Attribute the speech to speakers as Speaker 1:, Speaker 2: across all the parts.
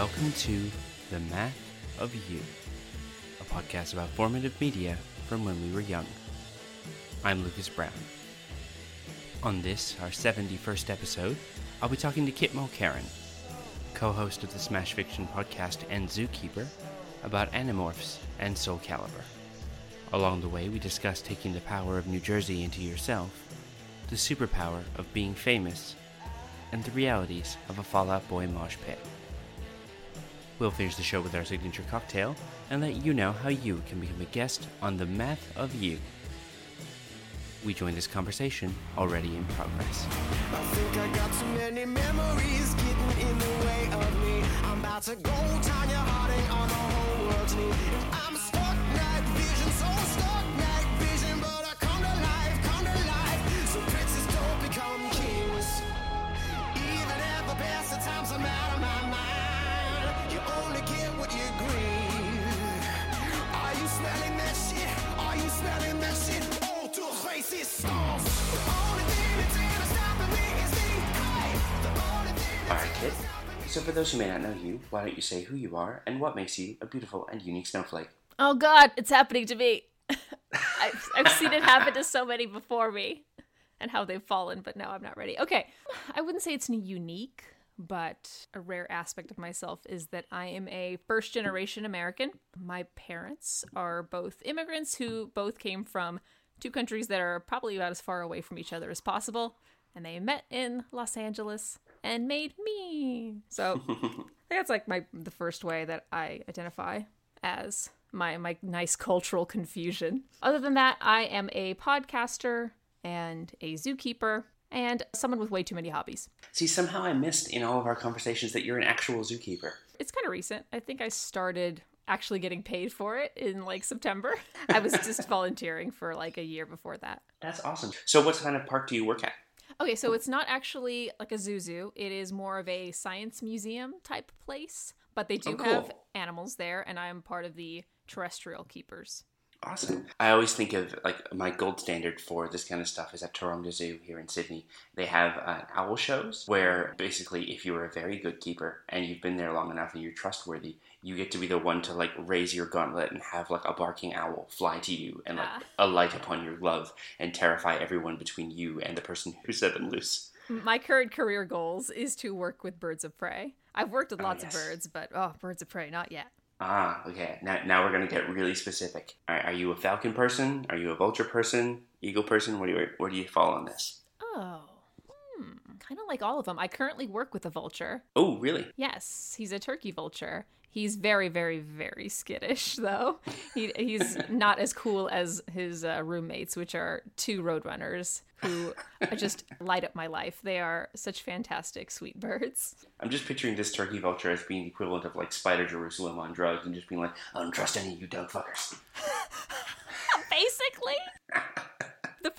Speaker 1: Welcome to The Math of You, a podcast about formative media from when we were young. I'm Lucas Brown. On this, our 71st episode, I'll be talking to Kit Mulkerin, co host of the Smash Fiction podcast and Zookeeper, about Animorphs and Soul Calibur. Along the way, we discuss taking the power of New Jersey into yourself, the superpower of being famous, and the realities of a Fallout Boy mosh pit. We'll finish the show with our signature cocktail and let you know how you can become a guest on the Math of You. We join this conversation already in progress.
Speaker 2: I
Speaker 1: right, Kit. So, for those who may not know you, why don't you say who you are and what makes you a beautiful and unique snowflake?
Speaker 3: Oh God, it's happening to me. I've, I've seen it happen to so many before me and how they've fallen, but now I'm not ready. Okay, I wouldn't say it's unique, but a rare aspect of myself is that I am a first generation American. My parents are both immigrants who both came from two countries that are probably about as far away from each other as possible, and they met in Los Angeles and made me. So I think that's like my the first way that I identify as my my nice cultural confusion. Other than that, I am a podcaster and a zookeeper and someone with way too many hobbies.
Speaker 1: See, somehow I missed in all of our conversations that you're an actual zookeeper.
Speaker 3: It's kind of recent. I think I started actually getting paid for it in like September. I was just volunteering for like a year before that.
Speaker 1: That's awesome. So, what kind of park do you work at?
Speaker 3: Okay, so it's not actually like a zoo zoo. It is more of a science museum type place, but they do
Speaker 1: Oh, cool.
Speaker 3: have animals there, and I'm part of the terrestrial keepers.
Speaker 1: Awesome. I always think of like my gold standard for this kind of stuff is at Taronga Zoo here in Sydney. They have uh, owl shows where basically, if you are a very good keeper and you've been there long enough and you're trustworthy, you get to be the one to like raise your gauntlet and have like a barking owl fly to you and like
Speaker 3: Ah.
Speaker 1: alight upon your glove and terrify everyone between you and the person who set them loose.
Speaker 3: My current career goals is to work with birds of prey. I've worked with
Speaker 1: Oh,
Speaker 3: lots
Speaker 1: yes.
Speaker 3: of birds, but oh, birds of prey, not yet.
Speaker 1: Ah, okay. Now, now we're gonna get really specific. Right, are you a falcon person? Are you a vulture person? Eagle person? Where do you where do you fall on this?
Speaker 3: Oh, hmm. kind of like all of them. I currently work with a vulture.
Speaker 1: Oh, really?
Speaker 3: Yes, he's a turkey vulture. He's very, very, very skittish, though. He, he's not as cool as his uh, roommates, which are two roadrunners who just light up my life. They are such fantastic, sweet birds.
Speaker 1: I'm just picturing this turkey vulture as being the equivalent of like Spider Jerusalem on drugs and just being like, I don't trust any of you dog fuckers.
Speaker 3: basically.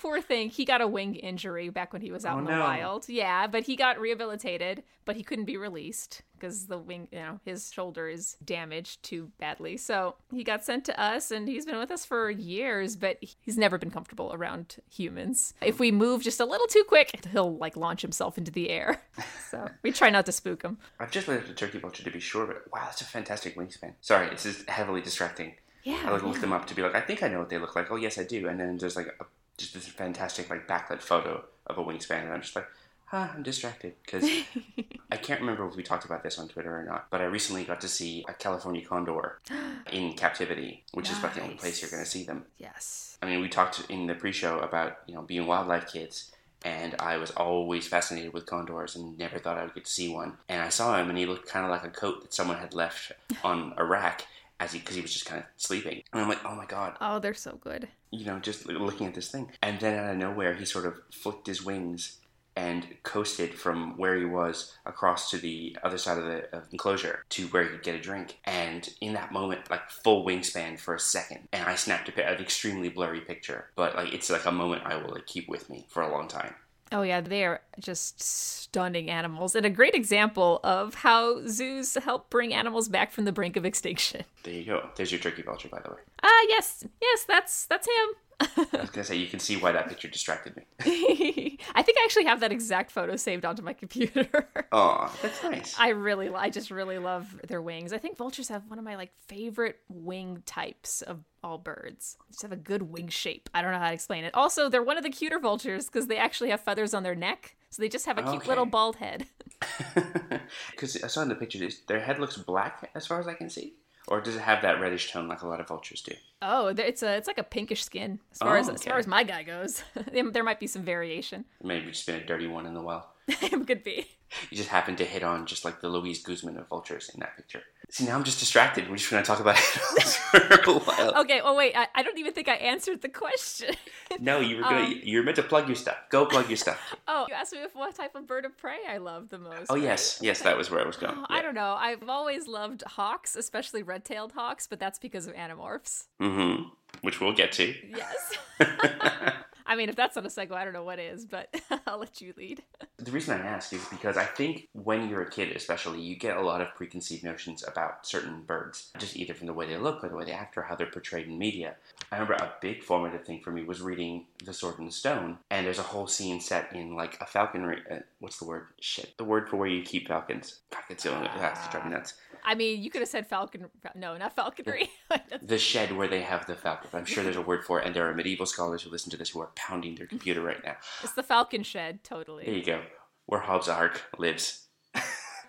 Speaker 3: poor thing, he got a wing injury back when he was out
Speaker 1: Oh,
Speaker 3: in the
Speaker 1: no.
Speaker 3: wild. Yeah, but he got rehabilitated, but he couldn't be released because the wing, you know, his shoulder is damaged too badly. So he got sent to us and he's been with us for years, but he's never been comfortable around humans. If we move just a little too quick, he'll like launch himself into the air. So we try not to spook him.
Speaker 1: I've just looked at the turkey vulture to be sure, but wow, that's a fantastic wingspan. Sorry, this is heavily distracting.
Speaker 3: Yeah.
Speaker 1: I like looked
Speaker 3: yeah.
Speaker 1: them up to be like, I think I know what they look like. Oh yes, I do. And then there's like a, just this fantastic like backlit photo of a wingspan, and I'm just like, huh, I'm distracted because I can't remember if we talked about this on Twitter or not. But I recently got to see a California condor in captivity, which is about the only place you're going to see them.
Speaker 3: Yes.
Speaker 1: I mean, we talked in the pre-show about you know being wildlife kids, and I was always fascinated with condors and never thought I would get to see one. And I saw him, and he looked kind of like a coat that someone had left on a rack as he because he was just kind of sleeping. And I'm like, oh my god,
Speaker 3: Oh, they're so good.
Speaker 1: you know, just looking at this thing. And then out of nowhere, he sort of flicked his wings and coasted from where he was across to the other side of the of enclosure to where he could get a drink. And in that moment, like full wingspan for a second, and I snapped a, an extremely blurry picture, but like it's like a moment I will like, keep with me for a long time.
Speaker 3: Oh yeah, they are just stunning animals and a great example of how zoos help bring animals back from the brink of extinction.
Speaker 1: There you go. There's your turkey vulture, by the way.
Speaker 3: Ah, yes, yes, that's that's him.
Speaker 1: I was gonna say you can see why that picture distracted me.
Speaker 3: I think I actually have that exact photo saved onto my computer.
Speaker 1: Oh, that's nice.
Speaker 3: I really, I just really love their wings. I think vultures have one of my like favorite wing types of all birds. They just have a good wing shape. I don't know how to explain it. Also, they're one of the cuter vultures because they actually have feathers on their neck, so they just have a cute
Speaker 1: Okay.
Speaker 3: little bald head.
Speaker 1: Because I saw in the picture, their head looks black as far as I can see, or does it have that reddish tone like a lot of vultures do?
Speaker 3: Oh, it's a, it's like a pinkish skin as far
Speaker 1: Oh,
Speaker 3: as as far as my guy goes. there there might be some variation.
Speaker 1: Maybe just been a dirty one in the well.
Speaker 3: It could be.
Speaker 1: You just happened to hit on just like the Louise Guzman of vultures in that picture. See, now I'm just distracted. We're just going to talk about animals for a while.
Speaker 3: Okay. Oh wait, I, I don't even think I answered the question.
Speaker 1: No, you were gonna.
Speaker 3: Um,
Speaker 1: you're meant to plug your stuff. Go plug your stuff.
Speaker 3: oh, you asked me if what type of bird of prey I love the most.
Speaker 1: Oh
Speaker 3: right?
Speaker 1: yes, yes, that was where I was going.
Speaker 3: Oh, I don't know. I've always loved hawks, especially red-tailed hawks, but that's because of animorphs.
Speaker 1: Mm-hmm. Which we'll get to.
Speaker 3: Yes. I mean, if that's not a segue, I don't know what is, but I'll let you lead.
Speaker 1: The reason I ask is because I think when you're a kid, especially, you get a lot of preconceived notions about certain birds, just either from the way they look or the way they act or how they're portrayed in media. I remember a big formative thing for me was reading The Sword and the Stone, and there's a whole scene set in like a falconry. Uh, what's the word? Shit. The word for where you keep falcons. Fuck, it's the only that's driving nuts.
Speaker 3: I mean, you could have said falcon. No, not falconry.
Speaker 1: The shed where they have the falcon. I'm sure there's a word for it, and there are medieval scholars who listen to this who are pounding their computer right now.
Speaker 3: it's the falcon shed, totally.
Speaker 1: There you go. Where Hobbs Ark lives.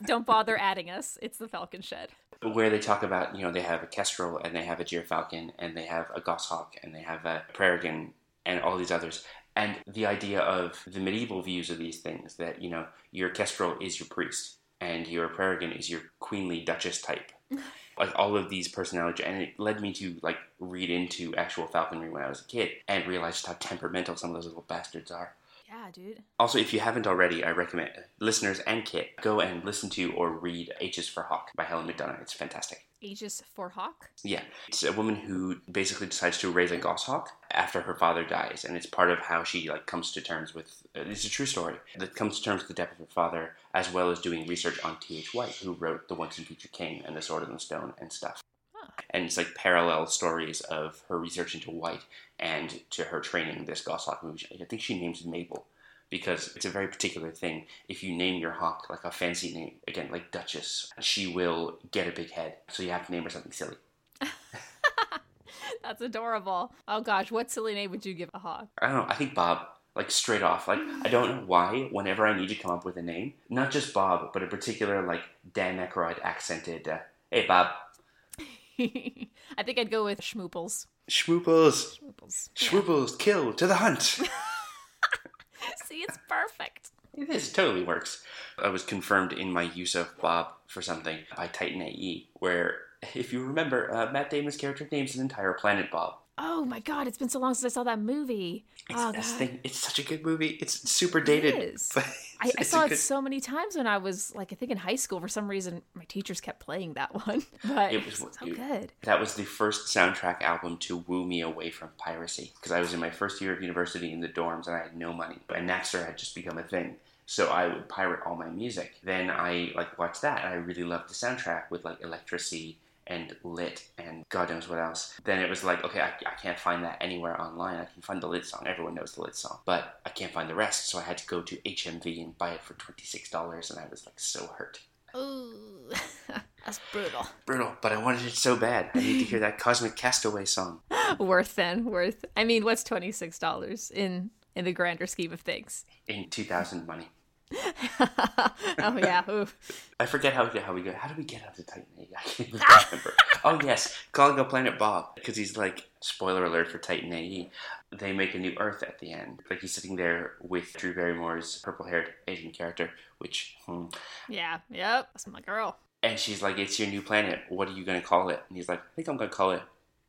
Speaker 3: Don't bother adding us. It's the falcon shed.
Speaker 1: where they talk about you know they have a kestrel and they have a gyrfalcon and they have a goshawk and they have a peregrine and all these others and the idea of the medieval views of these things that you know your kestrel is your priest and your peregrine is your queenly duchess type like all of these personality and it led me to like read into actual falconry when i was a kid and realize just how temperamental some of those little bastards are
Speaker 3: Yeah, dude.
Speaker 1: also, if you haven't already, I recommend listeners and Kit go and listen to or read H's for Hawk by Helen Macdonald. It's fantastic.
Speaker 3: H is for hawk.
Speaker 1: Yeah, it's a woman who basically decides to raise a goshawk after her father dies, and it's part of how she like comes to terms with. Uh, it's a true story that comes to terms with the death of her father, as well as doing research on T. H. White, who wrote The Once and Future King and The Sword and the Stone and stuff. And it's like parallel stories of her research into White and to her training this goshawk. who I think she names Mabel because it's a very particular thing. If you name your hawk like a fancy name, again like Duchess, she will get a big head. So you have to name her something silly.
Speaker 3: That's adorable. Oh gosh, what silly name would you give a hawk?
Speaker 1: I don't know. I think Bob, like straight off. Like I don't know why. Whenever I need to come up with a name, not just Bob, but a particular like Dan Aykroyd accented. Uh, hey Bob,
Speaker 3: I think I'd go with Schmooples.
Speaker 1: Schmooples,
Speaker 3: Schmooples.
Speaker 1: Schmooples, kill to the hunt.
Speaker 3: See, it's perfect.
Speaker 1: It is, totally works. I was confirmed in my use of Bob for something by Titan AE, where, if you remember, uh, Matt Damon's character names an entire planet Bob.
Speaker 3: Oh my god, it's been so long since I saw that movie.
Speaker 1: It's,
Speaker 3: oh
Speaker 1: thing, it's such a good movie. It's super dated.
Speaker 3: is.
Speaker 1: but
Speaker 3: I, I saw it
Speaker 1: good-
Speaker 3: so many times when I was like I think in high school. For some reason, my teachers kept playing that one, but
Speaker 1: It
Speaker 3: it
Speaker 1: was-
Speaker 3: so
Speaker 1: it-
Speaker 3: good.
Speaker 1: That was the first soundtrack album to woo me away from piracy because I was in my first year of university in the dorms and I had no money. And Napster had just become a thing. So I would pirate all my music. Then I like watched that and I really loved the soundtrack with like Electricity and Lit and God knows what else. Then it was like, okay, I, I can't find that anywhere online. I can find the Lit song. Everyone knows the Lit song. But I can't find the rest. So I had to go to HMV and buy it for $26 and I was like so hurt.
Speaker 3: Ooh, that's brutal.
Speaker 1: Brutal, but I wanted it so bad. I need to hear that Cosmic Castaway song.
Speaker 3: worth then, worth. I mean, what's twenty six dollars in in the grander scheme of things?
Speaker 1: in 2000 money.
Speaker 3: oh yeah, ooh.
Speaker 1: I forget how how we go. How do we get up to Titan A? I can't remember. oh yes, calling a planet Bob because he's like spoiler alert for Titan AE. They make a new Earth at the end. Like he's sitting there with Drew Barrymore's purple-haired Asian character, which hmm.
Speaker 3: yeah, yep. That's my girl.
Speaker 1: and she's like, "It's your new planet. What are you gonna call it?" And he's like, "I think I'm gonna call it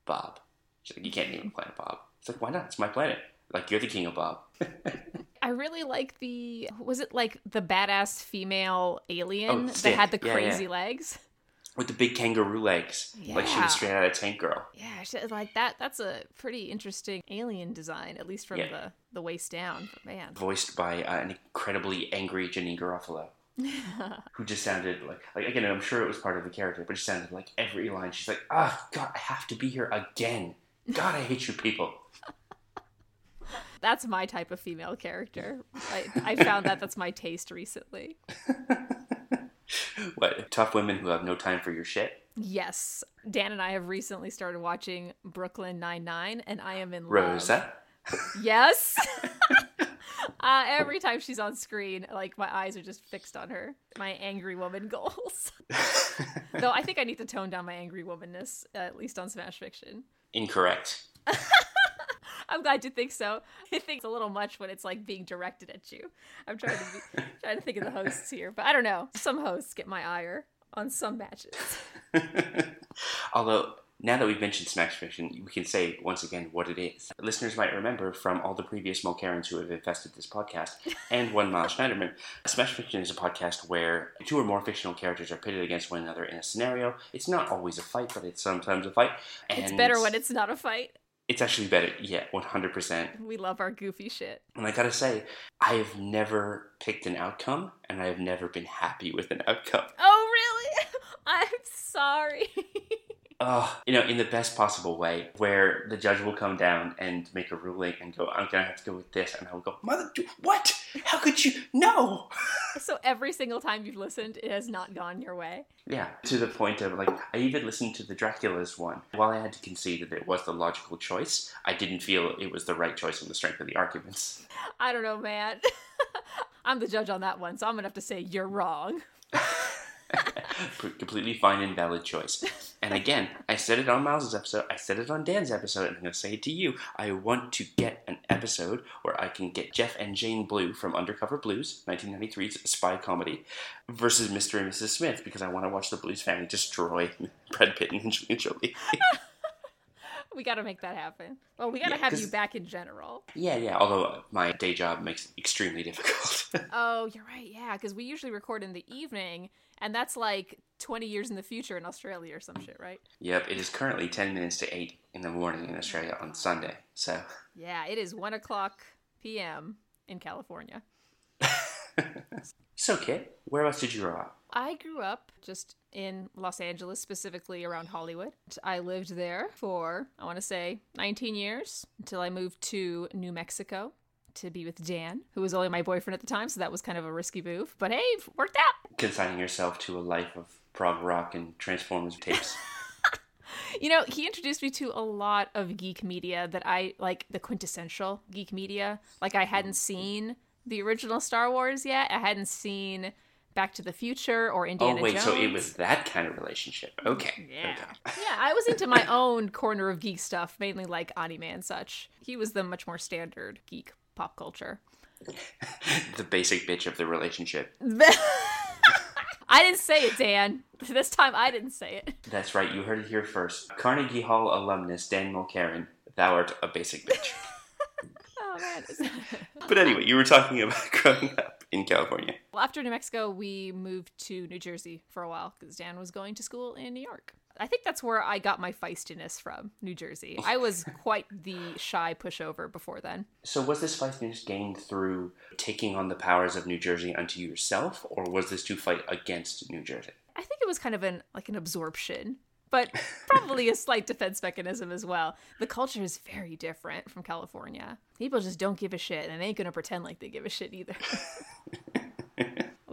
Speaker 1: Bob." She's like, "You can't name a planet Bob." It's like, "Why not? It's my planet. Like you're the king of Bob."
Speaker 3: I really like the was it like the badass female alien
Speaker 1: Oh,
Speaker 3: that had the
Speaker 1: Yeah,
Speaker 3: crazy
Speaker 1: yeah.
Speaker 3: legs.
Speaker 1: With the big kangaroo legs, like she
Speaker 3: Yeah.
Speaker 1: was straight out of Tank Girl.
Speaker 3: Yeah, she- like that. That's a pretty interesting alien design, at least from
Speaker 1: Yeah.
Speaker 3: the the waist down. But man,
Speaker 1: voiced by uh, an incredibly angry Janeane Garofalo, who just sounded like, like again, I'm sure it was part of the character, but it sounded like every line. She's like, "Ah, God, I have to be here again. God, I hate you people."
Speaker 3: That's my type of female character. I, I found that that's my taste recently.
Speaker 1: What tough women who have no time for your shit?
Speaker 3: Yes, Dan and I have recently started watching Brooklyn Nine Nine, and I am in love.
Speaker 1: Rosa.
Speaker 3: Yes. uh, every time she's on screen, like my eyes are just fixed on her. My angry woman goals. Though I think I need to tone down my angry womanness, at least on Smash Fiction.
Speaker 1: Incorrect.
Speaker 3: I'm glad you think so. I think it's a little much when it's like being directed at you. I'm trying to be, trying to think of the hosts here, but I don't know. Some hosts get my ire on some matches.
Speaker 1: Although, now that we've mentioned Smash Fiction, we can say once again what it is. Listeners might remember from all the previous Mulkerins who have infested this podcast, and one Miles Schneiderman, Smash Fiction is a podcast where two or more fictional characters are pitted against one another in a scenario. It's not always a fight, but it's sometimes a fight. And
Speaker 3: It's better when it's not a fight.
Speaker 1: It's actually better, yeah, 100%.
Speaker 3: We love our goofy shit.
Speaker 1: And I gotta say, I have never picked an outcome, and I have never been happy with an outcome.
Speaker 3: Oh, really? I'm sorry.
Speaker 1: Oh, you know, in the best possible way, where the judge will come down and make a ruling and go, I'm gonna have to go with this, and I will go, Mother, what? How could you? No!
Speaker 3: Every single time you've listened, it has not gone your way.
Speaker 1: Yeah, to the point of like, I even listened to the Dracula's one. While I had to concede that it was the logical choice, I didn't feel it was the right choice on the strength of the arguments.
Speaker 3: I don't know, man. I'm the judge on that one, so I'm gonna have to say you're wrong.
Speaker 1: Completely fine and valid choice. And again, I said it on Miles's episode, I said it on Dan's episode, and I'm going to say it to you. I want to get an episode where I can get Jeff and Jane Blue from Undercover Blues, 1993's spy comedy, versus Mr. and Mrs. Smith, because I want to watch the Blues family destroy Brad Pitt and Angelina Jolie.
Speaker 3: We gotta make that happen. Well, we gotta
Speaker 1: Yeah,
Speaker 3: have you back in general.
Speaker 1: yeah, yeah, although my day job makes it extremely difficult.
Speaker 3: Oh, you're right. Yeah, because we usually record in the evening, and that's like 20 years in the future in Australia or some shit, right?
Speaker 1: yep, it is currently 10 minutes to 8 in the morning in Australia on Sunday, so.
Speaker 3: Yeah, it is 1 o'clock p.m. in California.
Speaker 1: So, Kit, whereabouts did you grow up?
Speaker 3: I grew up just in Los Angeles, specifically around Hollywood. I lived there for, I want to say, 19 years until I moved to New Mexico to be with Dan, who was only my boyfriend at the time, so that was kind of a risky move. But hey, it worked out.
Speaker 1: Consigning yourself to a life of prog rock and Transformers tapes.
Speaker 3: You know, he introduced me to a lot of geek media that I like the quintessential geek media. Like I hadn't mm-hmm. seen the original Star Wars yet. I hadn't seen Back to the Future or oh, Indiana
Speaker 1: oh wait,
Speaker 3: Jones.
Speaker 1: so it was that kind of relationship. Okay.
Speaker 3: Yeah.
Speaker 1: okay.
Speaker 3: yeah, I was into my own corner of geek stuff, mainly like anime and such. He was the much more standard geek pop culture.
Speaker 1: the basic bitch of the relationship.
Speaker 3: I didn't say it, Dan. This time I didn't say it.
Speaker 1: That's right, you heard it here first. Carnegie Hall alumnus Dan Mulkerin, thou art a basic bitch.
Speaker 3: Oh man.
Speaker 1: but anyway, you were talking about growing up in California.
Speaker 3: Well, after New Mexico, we moved to New Jersey for a while because Dan was going to school in New York. I think that's where I got my feistiness from, New Jersey. I was quite the shy pushover before then.
Speaker 1: So was this feistiness gained through taking on the powers of New Jersey unto yourself, or was this to fight against New Jersey?
Speaker 3: I think it was kind of an like an absorption, but probably a slight defense mechanism as well. The culture is very different from California. People just don't give a shit, and they ain't gonna pretend like they give a shit either.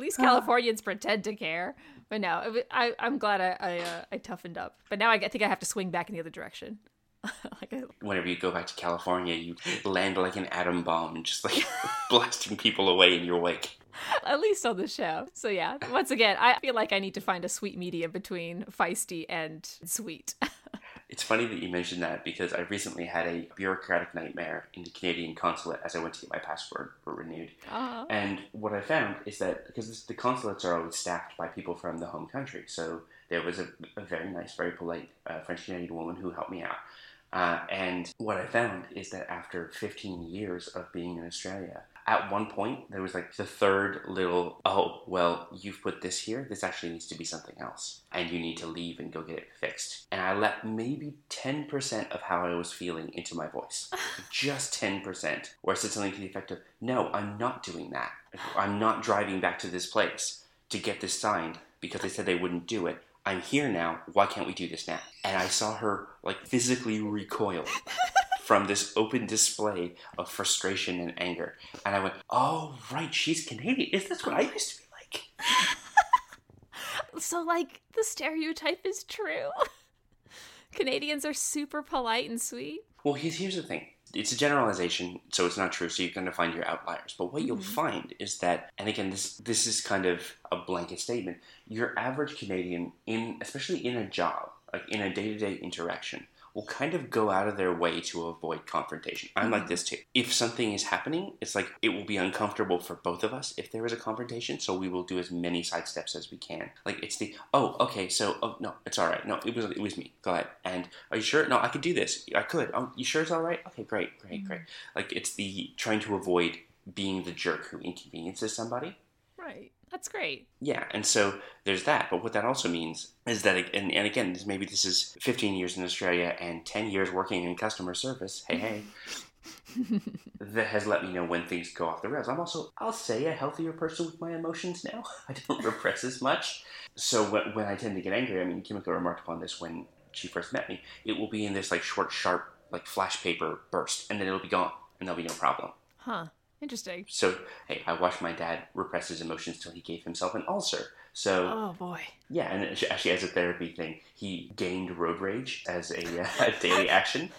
Speaker 3: At least Californians pretend to care, but no, I, I'm glad I I, uh, I toughened up. But now I think I have to swing back in the other direction. like I,
Speaker 1: Whenever you go back to California, you land like an atom bomb and just like blasting people away in your wake.
Speaker 3: at least on the show. So yeah, once again, I feel like I need to find a sweet medium between feisty and sweet.
Speaker 1: It's funny that you mentioned that because I recently had a bureaucratic nightmare in the Canadian consulate as I went to get my passport renewed.
Speaker 3: uh,
Speaker 1: And what I found is that because the consulates are always staffed by people from the home country, so there was a, a very nice, very polite uh, French Canadian woman who helped me out. Uh, and what I found is that after 15 years of being in Australia, at one point there was like the third little, oh, well, you've put this here, this actually needs to be something else, and you need to leave and go get it fixed. And I let maybe 10% of how I was feeling into my voice. Just 10%. Where I said something to the effect of, no, I'm not doing that. I'm not driving back to this place to get this signed because they said they wouldn't do it. I'm here now. Why can't we do this now? And I saw her like physically recoil from this open display of frustration and anger. And I went, oh, right, she's Canadian. Is this what I used to be like?
Speaker 3: So, like, the stereotype is true. Canadians are super polite and sweet.
Speaker 1: Well, here's, the thing. It's a generalization, so it's not true. So you're going to find your outliers. But what you'll mm-hmm. find is that, and again, this this is kind of a blanket statement. Your average Canadian, in especially in a job, like in a day to day interaction, will kind of go out of their way to avoid confrontation. I'm like mm-hmm. this too. If something is happening, it's like it will be uncomfortable for both of us if there is a confrontation. So we will do as many side steps as we can. Like it's the oh okay so oh no it's all right no it was it was me go ahead and are you sure no I could do this I could oh you sure it's all right okay great great mm-hmm. great like it's the trying to avoid being the jerk who inconveniences somebody.
Speaker 3: Right. That's great.
Speaker 1: Yeah, and so there's that. But what that also means is that, and, and again, this, maybe this is 15 years in Australia and 10 years working in customer service. Hey, hey. that has let me know when things go off the rails. I'm also, I'll say, a healthier person with my emotions now. I don't repress as much. So when, when I tend to get angry, I mean, Kimiko remarked upon this when she first met me. It will be in this like short, sharp, like flash paper burst, and then it'll be gone, and there'll be no problem.
Speaker 3: Huh. Interesting.
Speaker 1: So, hey, I watched my dad repress his emotions till he gave himself an ulcer. So,
Speaker 3: Oh boy.
Speaker 1: yeah, and actually, as a therapy thing, he gained road rage as a, uh, a daily action,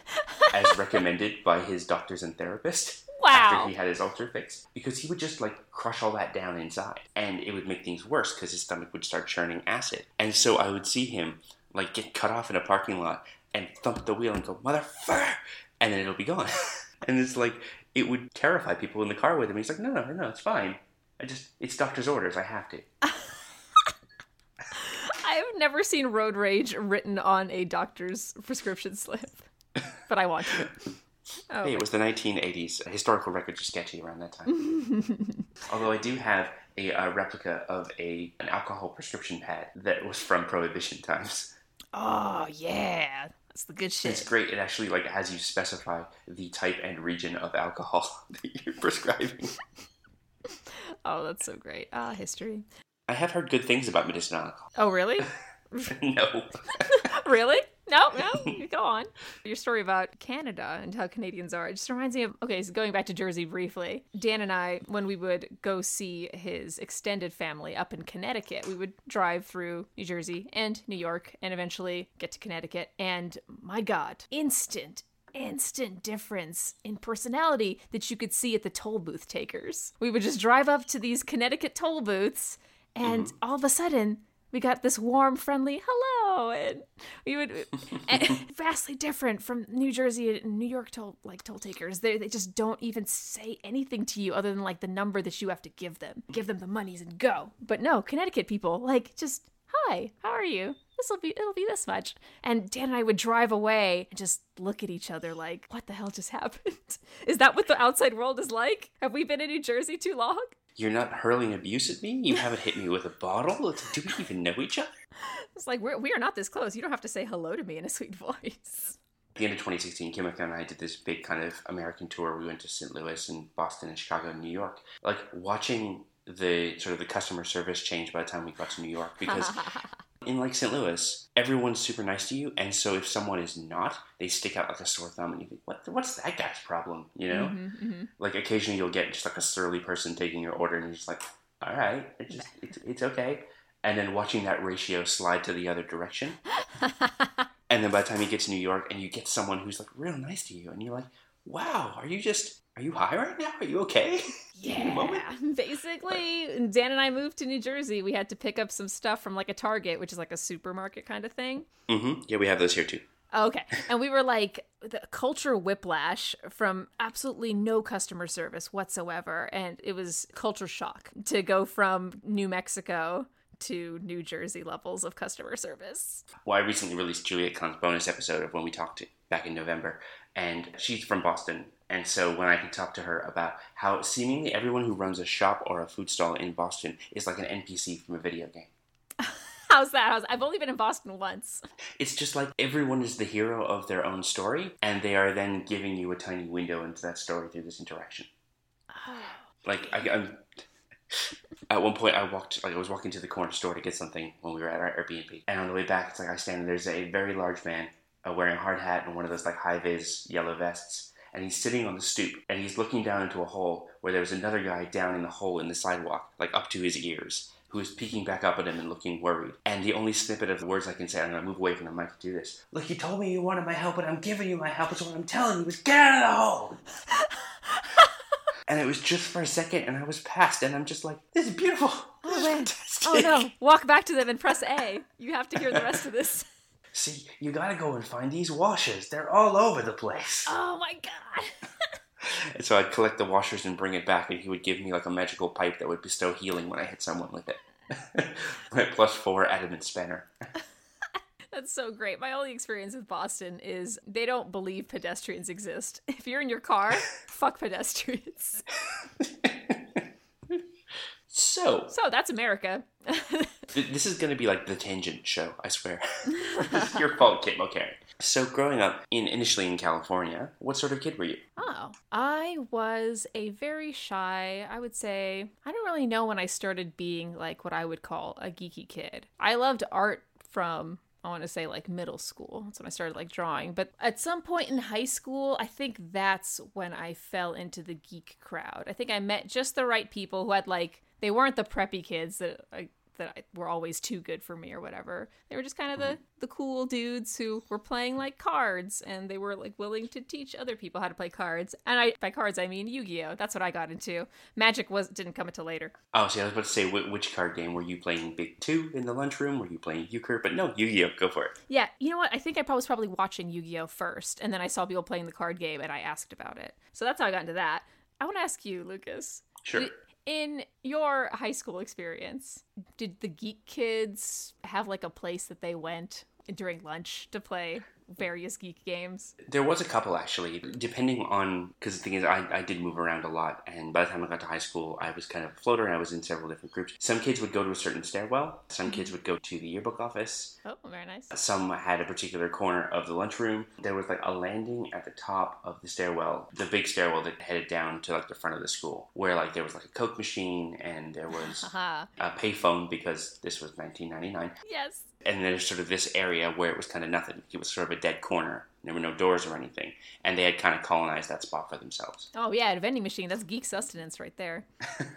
Speaker 1: as recommended by his doctors and therapist.
Speaker 3: Wow.
Speaker 1: After he had his ulcer fixed, because he would just like crush all that down inside, and it would make things worse because his stomach would start churning acid. And so I would see him like get cut off in a parking lot and thump the wheel and go motherfucker, and then it'll be gone. and it's like it would terrify people in the car with him. He's like, no, no, no, it's fine. I just it's doctor's orders. I have to.
Speaker 3: I've never seen road rage written on a doctor's prescription slip, but I want to. Oh,
Speaker 1: Hey, it was the 1980s. Historical records are sketchy around that time. Although I do have a, uh replica of a an alcohol prescription pad that was from Prohibition times.
Speaker 3: oh yeah, that's the good shit.
Speaker 1: It's great. It actually like has you specify the type and region of alcohol that you're prescribing.
Speaker 3: Oh, that's so great. Ah, history.
Speaker 1: I have heard good things about medicinal alcohol.
Speaker 3: Oh, really?
Speaker 1: no.
Speaker 3: really? No, no. you Go on. Your story about Canada and how Canadians are. It just reminds me of okay. So going back to Jersey briefly, Dan and I, when we would go see his extended family up in Connecticut, we would drive through New Jersey and New York, and eventually get to Connecticut. And my God, instant. Instant difference in personality that you could see at the toll booth takers. We would just drive up to these Connecticut toll booths, and mm-hmm. all of a sudden, we got this warm, friendly hello, and we would and vastly different from New Jersey and New York toll like toll takers. They they just don't even say anything to you other than like the number that you have to give them, give them the monies and go. But no, Connecticut people like just hi, how are you? This will be it'll be this much. And Dan and I would drive away and just look at each other like, what the hell just happened? Is that what the outside world is like? Have we been in New Jersey too long?
Speaker 1: You're not hurling abuse at me? You haven't hit me with a bottle? Do we even know each other?
Speaker 3: It's like we're we are not this close. You don't have to say hello to me in a sweet voice.
Speaker 1: At the end of 2016, Kimiko and I did this big kind of American tour. We went to St. Louis and Boston and Chicago and New York. Like watching the sort of the customer service change by the time we got to New York because in like St. Louis, everyone's super nice to you, and so if someone is not, they stick out like a sore thumb, and you think, what? What's that guy's problem? You know, mm-hmm, mm-hmm. like occasionally you'll get just like a surly person taking your order, and you're just like, all right, it's just it's, it's okay. And then watching that ratio slide to the other direction. And then by the time you get to New York and you get someone who's like real nice to you, and you're like, wow, are you just, are you high right now? Are you okay? In a moment?
Speaker 3: Yeah, basically, Dan and I moved to New Jersey. We had to pick up some stuff from like a Target, which is like a supermarket kind of thing.
Speaker 1: hmm Yeah, we have those here too.
Speaker 3: Okay. And we were like the culture whiplash from absolutely no customer service whatsoever. And it was culture shock to go from New Mexico to New Jersey levels of customer service.
Speaker 1: Well, I recently released Juliet Kahn's bonus episode of when we talked back in November, and she's from Boston. And so when I can talk to her about how seemingly everyone who runs a shop or a food stall in Boston is like an NPC from a video game.
Speaker 3: How's that? How's I've only been in Boston once.
Speaker 1: It's just like everyone is the hero of their own story, and they are then giving you a tiny window into that story through this interaction. Like I, I'm. At one point, I walked like I was walking to the corner store to get something when we were at our Airbnb, and on the way back, it's like I stand and there's a very large man uh, wearing a hard hat and one of those like high vis yellow vests. And he's sitting on the stoop and he's looking down into a hole where there was another guy down in the hole in the sidewalk, like up to his ears, who was peeking back up at him and looking worried. And the only snippet of the words I can say, I'm gonna move away from the mic to do this. Look, you told me you wanted my help, and I'm giving you my help. So what I'm telling you is get out of the hole. and it was just for a second, and I was past, and I'm just like, this is beautiful. This is
Speaker 3: oh,
Speaker 1: fantastic.
Speaker 3: Oh no! Walk back to them and press A. You have to hear the rest of this.
Speaker 1: See, you gotta go and find these washers. They're all over the place.
Speaker 3: Oh my god!
Speaker 1: And so I'd collect the washers and bring it back, and he would give me like a magical pipe that would bestow healing when I hit someone with it. My plus four adamant spanner.
Speaker 3: That's so great. My only experience with Boston is they don't believe pedestrians exist. If you're in your car, fuck pedestrians.
Speaker 1: So,
Speaker 3: So that's America.
Speaker 1: this is gonna be like the tangent show, I swear. is your fault, Kate Mulkerin. So, growing up in initially in California, what sort of kid were you?
Speaker 3: Oh, I was a very shy, I would say, I don't really know when I started being like what I would call a geeky kid. I loved art from I want to say like middle school. That's when I started like drawing. But at some point in high school, I think that's when I fell into the geek crowd. I think I met just the right people who had like they weren't the preppy kids that I that I, were always too good for me or whatever. They were just kind of the mm-hmm. the cool dudes who were playing like cards and they were like willing to teach other people how to play cards. And I by cards I mean Yu-Gi-Oh. That's what I got into. Magic was didn't come until later.
Speaker 1: Oh, see, I was about to say, wh- which card game were you playing? Big Two in the lunchroom? Were you playing euchre? But no, Yu-Gi-Oh. Go for it.
Speaker 3: Yeah, you know what? I think I probably was probably watching Yu-Gi-Oh first, and then I saw people playing the card game, and I asked about it. So that's how I got into that. I want to ask you, Lucas.
Speaker 1: Sure.
Speaker 3: In your high school experience, did the geek kids have like a place that they went during lunch to play various geek games?
Speaker 1: There was a couple actually, depending on because the thing is, I, I did move around a lot, and by the time I got to high school, I was kind of a floater, and I was in several different groups. Some kids would go to a certain stairwell. Some mm-hmm. kids would go to the yearbook office.
Speaker 3: Oh, very nice.
Speaker 1: Some had a particular corner of the lunchroom. There was like a landing at the top of the stairwell, the big stairwell that headed down to like the front of the school, where like there was like a Coke machine and there was a payphone because this was 1999
Speaker 3: Yes.
Speaker 1: And there's sort of this area where it was kind of nothing. It was sort of a dead corner. There were no doors or anything, and they had kind of colonized that spot for themselves.
Speaker 3: Oh yeah, a vending machine. That's geek sustenance right there.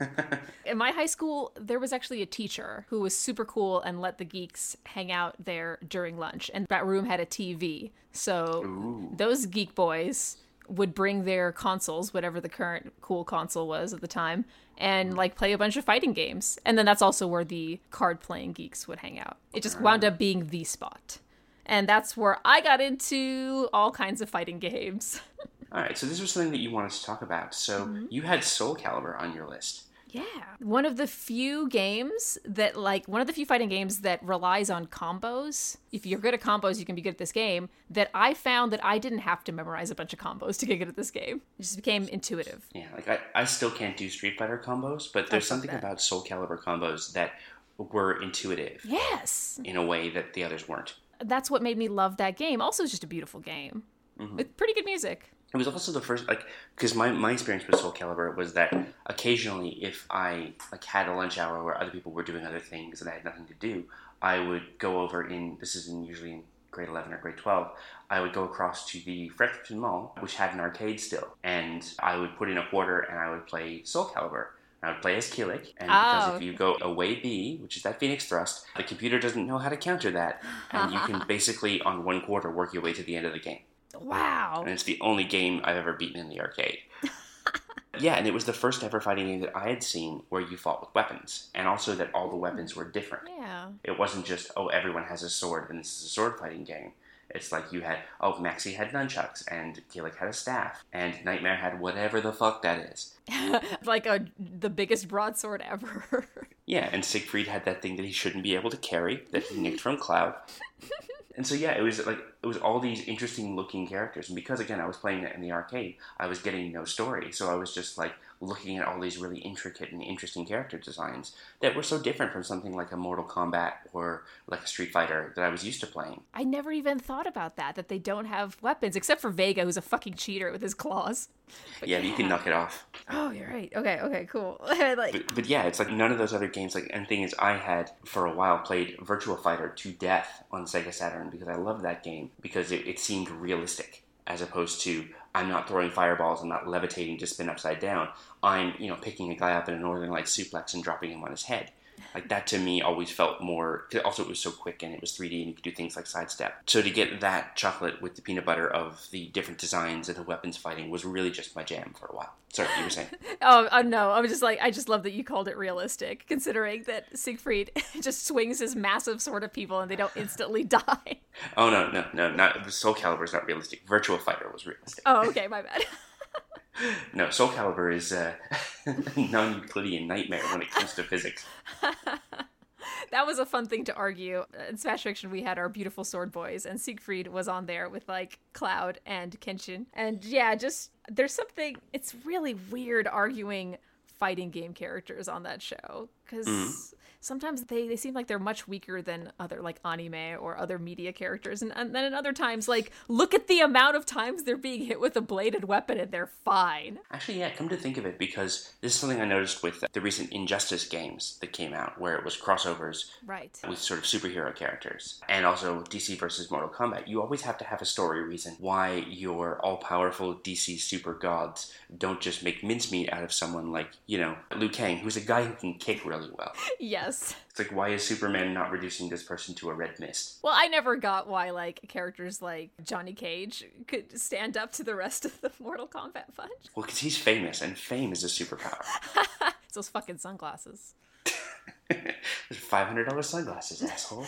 Speaker 3: In my high school, there was actually a teacher who was super cool and let the geeks hang out there during lunch. And that room had a TV. So
Speaker 1: Ooh.
Speaker 3: those geek boys would bring their consoles, whatever the current cool console was at the time, and like play a bunch of fighting games. And then that's also where the card playing geeks would hang out. It just wound up being the spot. And that's where I got into all kinds of fighting games.
Speaker 1: All right, so this was something that you wanted to talk about. So mm-hmm. you had Soul Calibur on your list.
Speaker 3: Yeah. One of the few games that, like, one of the few fighting games that relies on combos. If you're good at combos, you can be good at this game. That I found that I didn't have to memorize a bunch of combos to get good at this game. It just became intuitive.
Speaker 1: Yeah, like I, I still can't do Street Fighter combos, but there's
Speaker 3: oh,
Speaker 1: something
Speaker 3: that.
Speaker 1: about Soul Calibur combos that were intuitive
Speaker 3: Yes.
Speaker 1: in a way that the others weren't.
Speaker 3: That's what made me love that game. Also, it's just a beautiful game mm-hmm. with pretty good music.
Speaker 1: It was also the first, like, because my, my experience with Soul Calibur was that occasionally, if I like had a lunch hour where other people were doing other things and I had nothing to do, I would go over in. This is in usually in grade eleven or grade twelve. I would go across to the Fredericton Mall, which had an arcade still, and I would put in a quarter and I would play Soul Calibur. I would play as Kilik, and because
Speaker 3: Oh.
Speaker 1: if you go away B, which is that Phoenix thrust, the computer doesn't know how to counter that, and you can basically on one quarter work your way to the end of the game
Speaker 3: Wow.
Speaker 1: and it's the only game I've ever beaten in the arcade. yeah, and it was the first ever fighting game that I had seen where you fought with weapons, and also that all the weapons were different.
Speaker 3: Yeah.
Speaker 1: It wasn't just oh everyone has a sword and this is a sword fighting game. It's like you had oh Maxi had nunchucks and Kilik had a staff and Nightmare had whatever the fuck that is.
Speaker 3: like a the biggest broadsword ever.
Speaker 1: Yeah, and Siegfried had that thing that he shouldn't be able to carry that he nicked from Cloud. And so yeah, it was like it was all these interesting looking characters, and because again I was playing it in the arcade, I was getting no story, so I was just like looking at all these really intricate and interesting character designs that were so different from something like a Mortal Kombat or like a Street Fighter that I was used to playing.
Speaker 3: I never even thought about that, that they don't have weapons, except for Vega, who's a fucking cheater with his claws.
Speaker 1: yeah, you can knock it off.
Speaker 3: Oh, you're right. Okay, okay, cool. like,
Speaker 1: But, but yeah, it's like none of those other games. Like, and the thing is, I had for a while played Virtua Fighter to death on Sega Saturn because I loved that game because it, it seemed realistic as opposed to I'm not throwing fireballs, I'm not levitating to spin upside down. I'm you know picking a guy up in a Northern Light suplex and dropping him on his head. Like that to me always felt more. 'cause Also, it was so quick and it was 3D and you could do things like sidestep. So to get that chocolate with the peanut butter of the different designs and the weapons fighting was really just my jam for a while. Sorry, you were saying.
Speaker 3: oh, oh no, I was just like, I just love that you called it realistic, considering that Siegfried just swings his massive sword at people and they don't instantly die.
Speaker 1: Oh no, no, no, not Soul Calibur is not realistic. Virtual Fighter was realistic.
Speaker 3: Oh, okay, my bad.
Speaker 1: No, Soul Calibur is uh, a non-Euclidean nightmare when it comes to physics.
Speaker 3: that was a fun thing to argue. In Smash Fiction, we had our beautiful sword boys, and Siegfried was on there with like Cloud and Kenshin. And yeah, just there's something, it's really weird arguing fighting game characters on that show because mm-hmm. sometimes they, they seem like they're much weaker than other like anime or other media characters. And, and then at other times like look at the amount of times they're being hit with a bladed weapon and they're fine.
Speaker 1: Actually, yeah, come to think of it, because this is something I noticed with the recent Injustice games that came out, where it was crossovers
Speaker 3: right.
Speaker 1: with sort of superhero characters, and also DC versus Mortal Kombat. You always have to have a story reason why your all-powerful DC super gods don't just make mincemeat out of someone like, you know, Liu Kang, who's a guy who can kick really well.
Speaker 3: yes
Speaker 1: It's like, why is Superman not reducing this person to a red mist?
Speaker 3: Well, I never got why like characters like Johnny Cage could stand up to the rest of the Mortal Kombat bunch.
Speaker 1: Well, because he's famous, and fame is a superpower.
Speaker 3: It's those fucking sunglasses.
Speaker 1: Five hundred dollars sunglasses, asshole.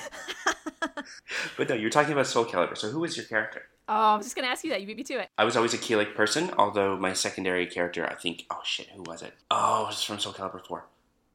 Speaker 1: but no, you're talking about Soul Calibur. So who was your character?
Speaker 3: Oh, I was just gonna ask you that. You beat me to it.
Speaker 1: I was always a Kilik person, although my secondary character, I think, oh shit, who was it? Oh, it was from Soul Calibur 4.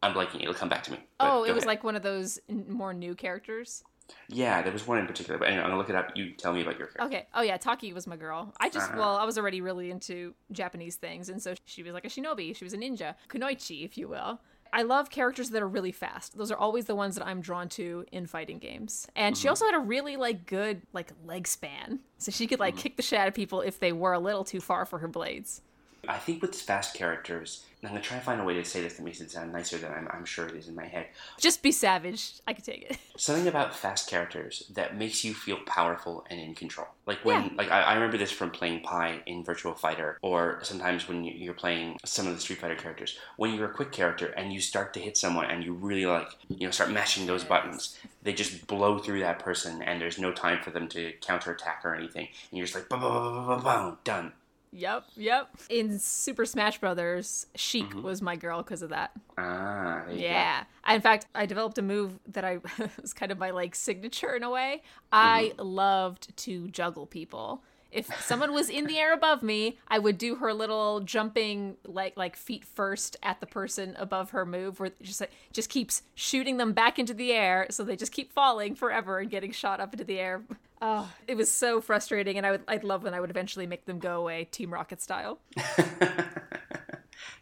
Speaker 1: I'm blanking. It'll come back to me.
Speaker 3: Oh, it was
Speaker 1: ahead.
Speaker 3: like one of those n- more new characters.
Speaker 1: Yeah, there was one in particular. But anyway, I'm gonna look it up. You tell me about your character.
Speaker 3: Okay. Oh yeah, Taki was my girl. I just
Speaker 1: Uh-huh.
Speaker 3: well, I was already really into Japanese things, and so she was like a shinobi. She was a ninja, kunoichi, if you will. I love characters that are really fast. Those are always the ones that I'm drawn to in fighting games. And
Speaker 1: Mm-hmm.
Speaker 3: she also had a really like good like leg span, so she could like
Speaker 1: Mm-hmm.
Speaker 3: kick the shit out of people if they were a little too far for her blades.
Speaker 1: I think with fast characters, I'm gonna try and find a way to say this that makes it sound nicer than I'm, I'm sure it is in my head.
Speaker 3: Just be savage. I could take it.
Speaker 1: Something about fast characters that makes you feel powerful and in control. Like when,
Speaker 3: Yeah.
Speaker 1: like I, I remember this from playing Pai in Virtual Fighter, or sometimes when you- you're playing some of the Street Fighter characters. When you're a quick character and you start to hit someone and you really like, you know, start mashing those buttons, they just blow through that person and there's no time for them to counterattack or anything. And you're just like, boom, boom, boom, boom, boom, done.
Speaker 3: Yep, yep. In Super Smash Brothers, Sheik
Speaker 1: Mm-hmm.
Speaker 3: was my girl because of that.
Speaker 1: Ah, there you go.
Speaker 3: Yeah. I- In fact, I developed a move that I was kind of my like signature in a way. I loved to juggle people. If someone was in the air above me, I would do her little jumping like like feet first at the person above her move where it just like just keeps shooting them back into the air so they just keep falling forever and getting shot up into the air. Oh, it was so frustrating and I would I'd love when I would eventually make them go away Team Rocket style.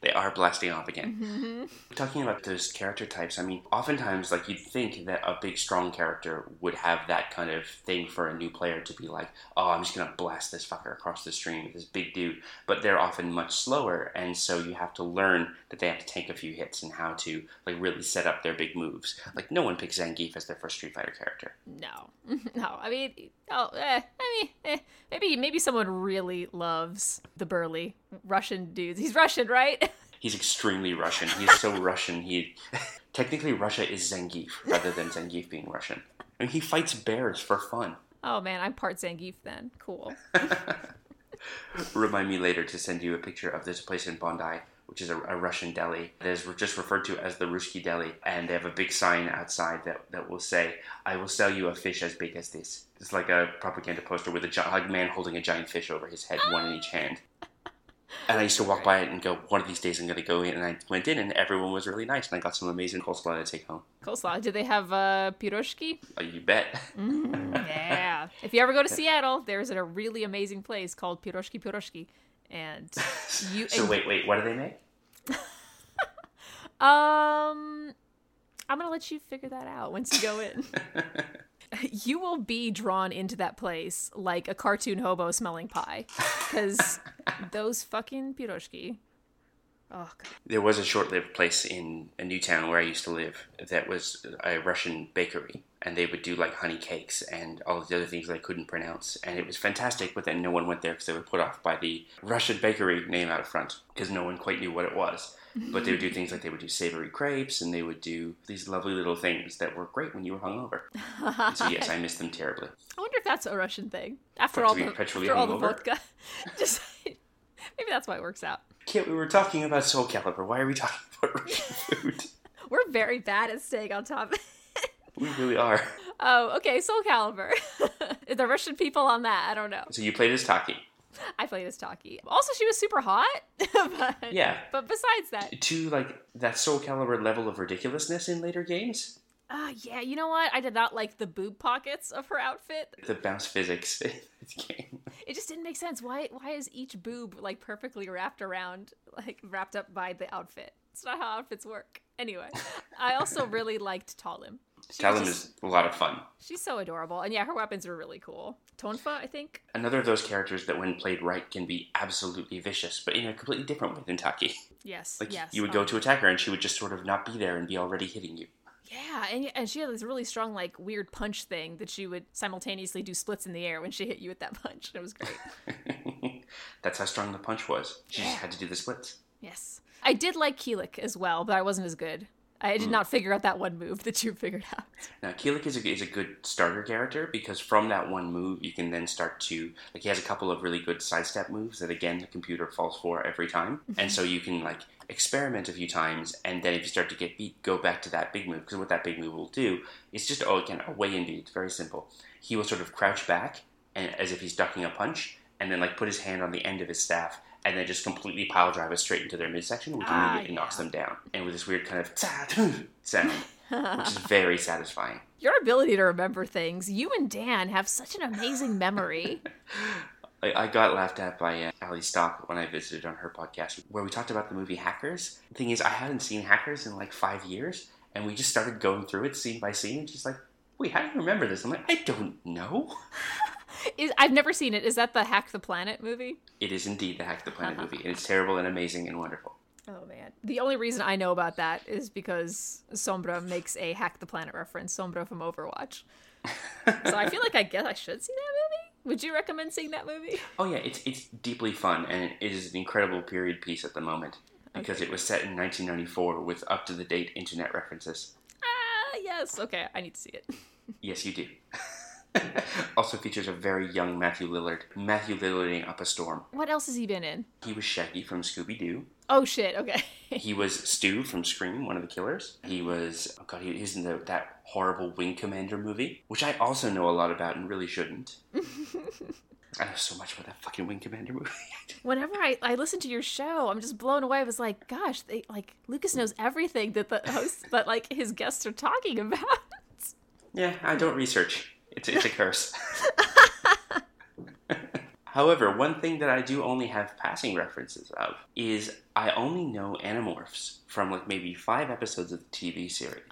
Speaker 1: they are blasting off again.
Speaker 3: Mm-hmm.
Speaker 1: Talking about those character types, I mean, oftentimes, like, you'd think that a big, strong character would have that kind of thing for a new player to be like, oh, I'm just gonna blast this fucker across the stream this big dude. But they're often much slower, and so you have to learn that they have to take a few hits and how to, like, really set up their big moves. Like, no one picks Zangief as their first Street Fighter character.
Speaker 3: No, no. I mean, oh, eh, I mean, eh, maybe maybe someone really loves the burly Russian dudes. He's Russian, right?
Speaker 1: He's extremely Russian. He's so Russian. He technically Russia is Zangief rather than Zangief being Russian. I mean, he fights bears for fun.
Speaker 3: Oh man, I'm part Zangief then. Cool.
Speaker 1: Remind me later to send you a picture of this place in Bondi, which is a, a Russian deli that is just referred to as the Ruski Deli, and they have a big sign outside that, that will say, "I will sell you a fish as big as this." It's like a propaganda poster with a, gi- a man holding a giant fish over his head, one in each hand. And I used to walk by it and go, one of these days I'm going to go in. And I went in, and everyone was really nice, and I got some amazing coleslaw to take home.
Speaker 3: Coleslaw. Do they have uh, piroshki?
Speaker 1: Oh, you bet.
Speaker 3: Yeah. if you ever go to Seattle, there's a really amazing place called Piroshki Piroshki, and you.
Speaker 1: so
Speaker 3: and-
Speaker 1: wait, wait, what do they make?
Speaker 3: Um, I'm gonna let you figure that out once you go in. you will be drawn into that place like a cartoon hobo smelling pie. Because those fucking piroshki. Oh, God.
Speaker 1: There was a short-lived place in a new town where I used to live that was a Russian bakery, and they would do like honey cakes and all the other things I couldn't pronounce, and it was fantastic. But then no one went there because they were put off by the Russian bakery name out front because no one quite knew what it was. But they would do things like they would do savory crepes, and they would do these lovely little things that were great when you were hungover. And so yes, I miss them terribly.
Speaker 3: I wonder if that's a Russian thing. After all the, after all the vodka. Just maybe that's why it works out.
Speaker 1: Kit, we were talking about Soul Calibur. Why are we talking about Russian food?
Speaker 3: We're very bad at staying on top.
Speaker 1: we really are.
Speaker 3: oh, okay, Soul Calibur. the Russian people on that, I don't know.
Speaker 1: So you played as Taki.
Speaker 3: I played as Taki. Also, she was super hot. but,
Speaker 1: Yeah.
Speaker 3: But besides that,
Speaker 1: to like that Soul Calibur level of ridiculousness in later games.
Speaker 3: ah, yeah, you know what? I did not like the boob pockets of her outfit.
Speaker 1: The bounce physics in this game.
Speaker 3: It just didn't make sense. Why? Why is each boob like perfectly wrapped around, like wrapped up by the outfit? It's not how outfits work. Anyway, I also really liked Talim. Talim
Speaker 1: is a lot of fun.
Speaker 3: She's so adorable, and yeah, her weapons are really cool. Tonfa, I think.
Speaker 1: Another of those characters that, when played right, can be absolutely vicious, but in a completely different way than Taki.
Speaker 3: Yes,
Speaker 1: Like
Speaker 3: yes.
Speaker 1: you would go to attack her, and she would just sort of not be there and be already hitting you.
Speaker 3: Yeah, and and she had this really strong like weird punch thing that she would simultaneously do splits in the air when she hit you with that punch. It was great.
Speaker 1: That's how strong the punch was. She just had to do the splits.
Speaker 3: yes, I did like Kilik as well, but I wasn't as good. I did hmm. not figure out that one move that you figured out.
Speaker 1: Now, Kilik is a, is a good starter character because from that one move, you can then start to like he has a couple of really good sidestep moves that again the computer falls for every time, and mm-hmm. so you can like experiment a few times, and then if you start to get beat, go back to that big move because what that big move will do is just oh again a way in beat. It's very simple. He will sort of crouch back and as if he's ducking a punch, and then like put his hand on the end of his staff. And then just completely pile drive it straight into their midsection, which
Speaker 3: Ah,
Speaker 1: immediately knocks them down. And with this weird kind of sound, which is very satisfying.
Speaker 3: Your ability to remember things. You and Dan have such an amazing memory.
Speaker 1: I, I got laughed at by uh, Ali Stock when I visited on her podcast, where we talked about the movie Hackers. The thing is, I hadn't seen Hackers in like five years, and we just started going through it scene by scene. And she's like, "Wait, how do you remember this?" I'm like, "I don't know."
Speaker 3: Is, I've never seen it. Is that the Hack the Planet movie?
Speaker 1: It is indeed the Hack the Planet movie, and it's terrible and amazing and wonderful.
Speaker 3: Oh man. The only reason I know about that is because Sombra makes a Hack the Planet reference, Sombra from Overwatch. so I feel like I guess I should see that movie. Would you recommend seeing that movie?
Speaker 1: Oh yeah, it's it's deeply fun, and it is an incredible period piece at the moment because it was set in 1994 with up to the date internet references.
Speaker 3: Ah, yes. Okay, I need to see it.
Speaker 1: Yes, you do. also features a very young Matthew Lillard. Matthew Lillarding up a storm.
Speaker 3: What else has he been in?
Speaker 1: He was Shaggy from Scooby Doo.
Speaker 3: Oh shit. Okay.
Speaker 1: He was Stu from Scream, one of the killers. He was oh god, he, he's in the, that horrible Wing Commander movie, which I also know a lot about and really shouldn't. I know so much about that fucking Wing Commander movie.
Speaker 3: Whenever I, I listen to your show, I'm just blown away. I was like, gosh, they like Lucas knows everything that the hosts, that like his guests are talking about.
Speaker 1: yeah, I don't research. It's it's a curse. However, one thing that I do only have passing references of is I only know Animorphs from like maybe five episodes of the TV series.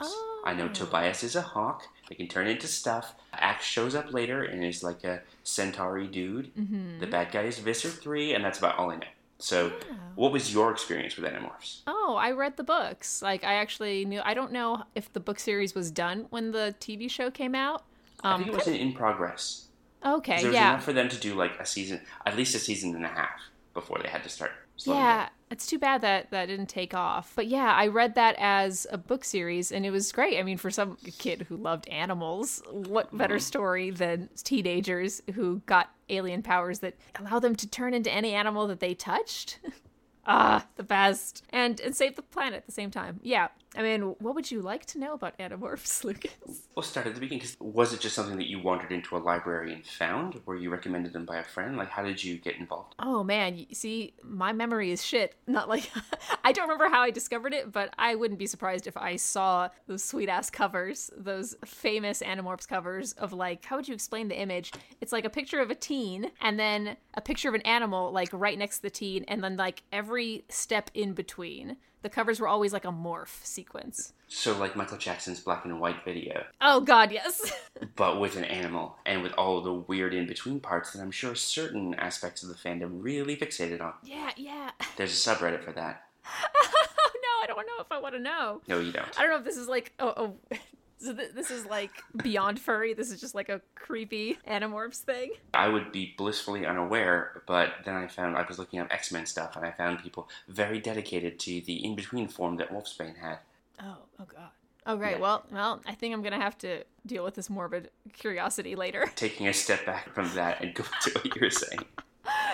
Speaker 1: I know
Speaker 3: Oh.
Speaker 1: Tobias is a hawk. They can turn into stuff. Ax shows up later and is like a centauri dude.
Speaker 3: Mm-hmm.
Speaker 1: The bad guy is Visser 3, and that's about all I know. So, what was your experience with Animorphs?
Speaker 3: Oh, I read the books. Like I actually knew. I don't know if the book series was done when the TV show came out.
Speaker 1: I
Speaker 3: Um,
Speaker 1: think it was in, in progress.
Speaker 3: okay,
Speaker 1: There was
Speaker 3: yeah,
Speaker 1: enough for them to do like a season, at least a season and a half, before they had to start
Speaker 3: yeah.
Speaker 1: down.
Speaker 3: It's too bad that that didn't take off. But yeah, I read that as a book series, and it was great. I mean, for some kid who loved animals, what better
Speaker 1: Mm-hmm.
Speaker 3: story than teenagers who got alien powers that allow them to turn into any animal that they touched? ah, the best, and and save the planet at the same time. Yeah, I mean, what would you like to know about Animorphs, Lucas?
Speaker 1: We'll start at the beginning. 'cause was it just something that you wandered into a library and found? Were you recommended them by a friend? Like, how did you get involved?
Speaker 3: Oh man, you see, my memory is shit. Not like I don't remember how I discovered it, but I wouldn't be surprised if I saw those sweet ass covers, those famous Animorphs covers of like, how would you explain the image? It's like a picture of a teen and then a picture of an animal like right next to the teen, and then like every step in between. The covers were always like a morph sequence.
Speaker 1: So like Michael Jackson's black and white video,
Speaker 3: Oh God, yes.
Speaker 1: but with an animal and with all the weird in between parts that I'm sure certain aspects of the fandom really fixated on.
Speaker 3: yeah, yeah.
Speaker 1: There's a subreddit for that.
Speaker 3: Oh no, I don't know if I want to know.
Speaker 1: No, you don't.
Speaker 3: I don't know if this is like oh, oh so th- this is like beyond furry. This is just like a creepy animorphs thing.
Speaker 1: I would be blissfully unaware, but then I found I was looking up X Men stuff, and I found people very dedicated to the in between form that Wolfsbane had.
Speaker 3: Oh, oh God. Oh great.
Speaker 1: Yeah.
Speaker 3: Well, well, I think I'm gonna have to deal with this morbid curiosity later.
Speaker 1: Taking a step back from that and go to what you were saying.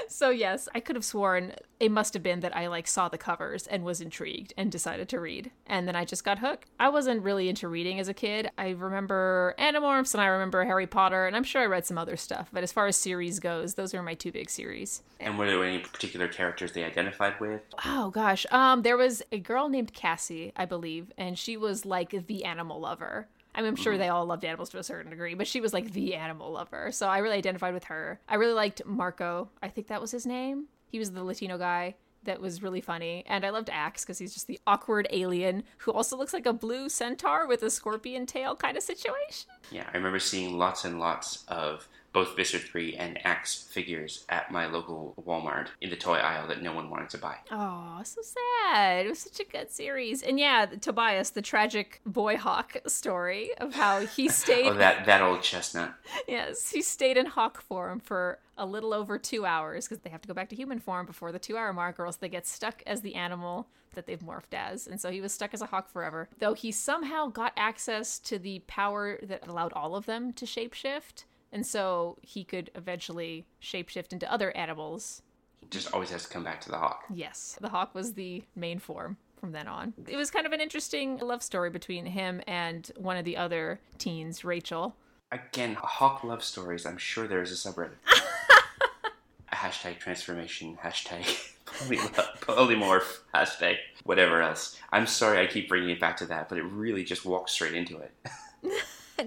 Speaker 3: So yes, I could have sworn it must have been that I like saw the covers and was intrigued and decided to read. And then I just got hooked. I wasn't really into reading as a kid. I remember Animorphs and I remember Harry Potter and I'm sure I read some other stuff, but as far as series goes, those are my two big series.
Speaker 1: And were there any particular characters they identified with?
Speaker 3: Oh gosh. Um there was a girl named Cassie, I believe, and she was like the animal lover. I mean, I'm sure mm-hmm. they all loved animals to a certain degree, but she was like the animal lover. So I really identified with her. I really liked Marco. I think that was his name. He was the Latino guy that was really funny. And I loved Ax because he's just the awkward alien who also looks like a blue centaur with a scorpion tail kind of situation.
Speaker 1: Yeah, I remember seeing lots and lots of both 3 and Ax figures at my local Walmart in the toy aisle that no one wanted to buy.
Speaker 3: Oh, so sad. It was such a good series. And yeah, Tobias, the tragic boy hawk story of how he stayed.
Speaker 1: Oh, that, that old chestnut.
Speaker 3: Yes, he stayed in hawk form for a little over two hours because they have to go back to human form before the two hour mark, or else they get stuck as the animal that they've morphed as. And so he was stuck as a hawk forever. Though he somehow got access to the power that allowed all of them to shapeshift. And so he could eventually shapeshift into other animals.
Speaker 1: Just always has to come back to the hawk.
Speaker 3: Yes, the hawk was the main form from then on. It was kind of an interesting love story between him and one of the other teens, Rachel.
Speaker 1: Again, hawk love stories. I'm sure there is a subreddit. hashtag transformation, hashtag polymorph, hashtag whatever else. I'm sorry I keep bringing it back to that, but it really just walks straight into it.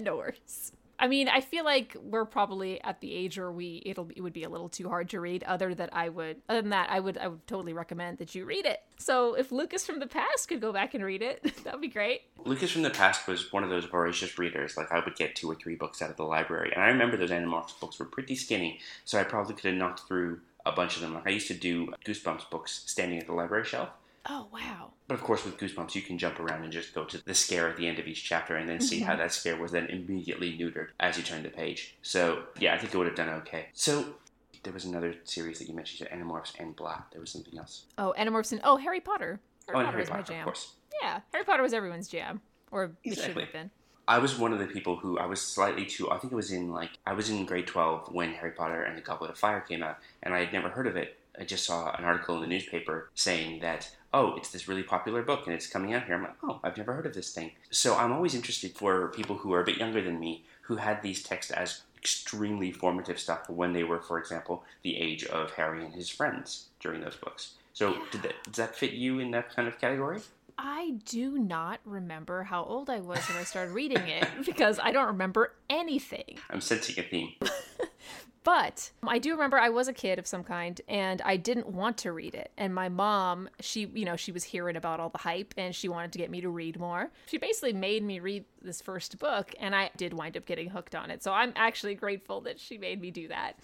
Speaker 3: no worries. I mean, I feel like we're probably at the age where we it'll it would be a little too hard to read. Other that I would, other than that, I would I would totally recommend that you read it. So if Lucas from the past could go back and read it, that'd be great.
Speaker 1: Lucas from the past was one of those voracious readers. Like I would get two or three books out of the library, and I remember those Animorphs books were pretty skinny, so I probably could have knocked through a bunch of them. Like I used to do Goosebumps books standing at the library shelf.
Speaker 3: Oh wow.
Speaker 1: But of course, with Goosebumps, you can jump around and just go to the scare at the end of each chapter and then see how mm-hmm. that scare was then immediately neutered as you turn the page. So, yeah, I think it would have done okay. So, there was another series that you mentioned, Animorphs and blah. There was something else.
Speaker 3: Oh, Animorphs and oh Harry Potter. Harry
Speaker 1: Oh,
Speaker 3: Potter
Speaker 1: Harry
Speaker 3: was
Speaker 1: Potter,
Speaker 3: my
Speaker 1: of course.
Speaker 3: Yeah, Harry Potter was everyone's jam, or it should have been.
Speaker 1: I was one of the people who I was slightly too. I think it was in like I was in grade twelve when Harry Potter and the Goblet of Fire came out, and I had never heard of it. I just saw an article in the newspaper saying that oh, it's this really popular book and it's coming out here. I'm like, oh, I've never heard of this thing. So I'm always interested for people who are a bit younger than me who had these texts as extremely formative stuff when they were, for example, the age of Harry and his friends during those books. So did that, does that fit you in that kind of category?
Speaker 3: I do not remember how old I was when I started reading it because I don't remember anything.
Speaker 1: I'm sensing a theme.
Speaker 3: But I do remember I was a kid of some kind and I didn't want to read it. And my mom, she, you know, she was hearing about all the hype and she wanted to get me to read more. She basically made me read this first book and I did wind up getting hooked on it. So I'm actually grateful that she made me do that.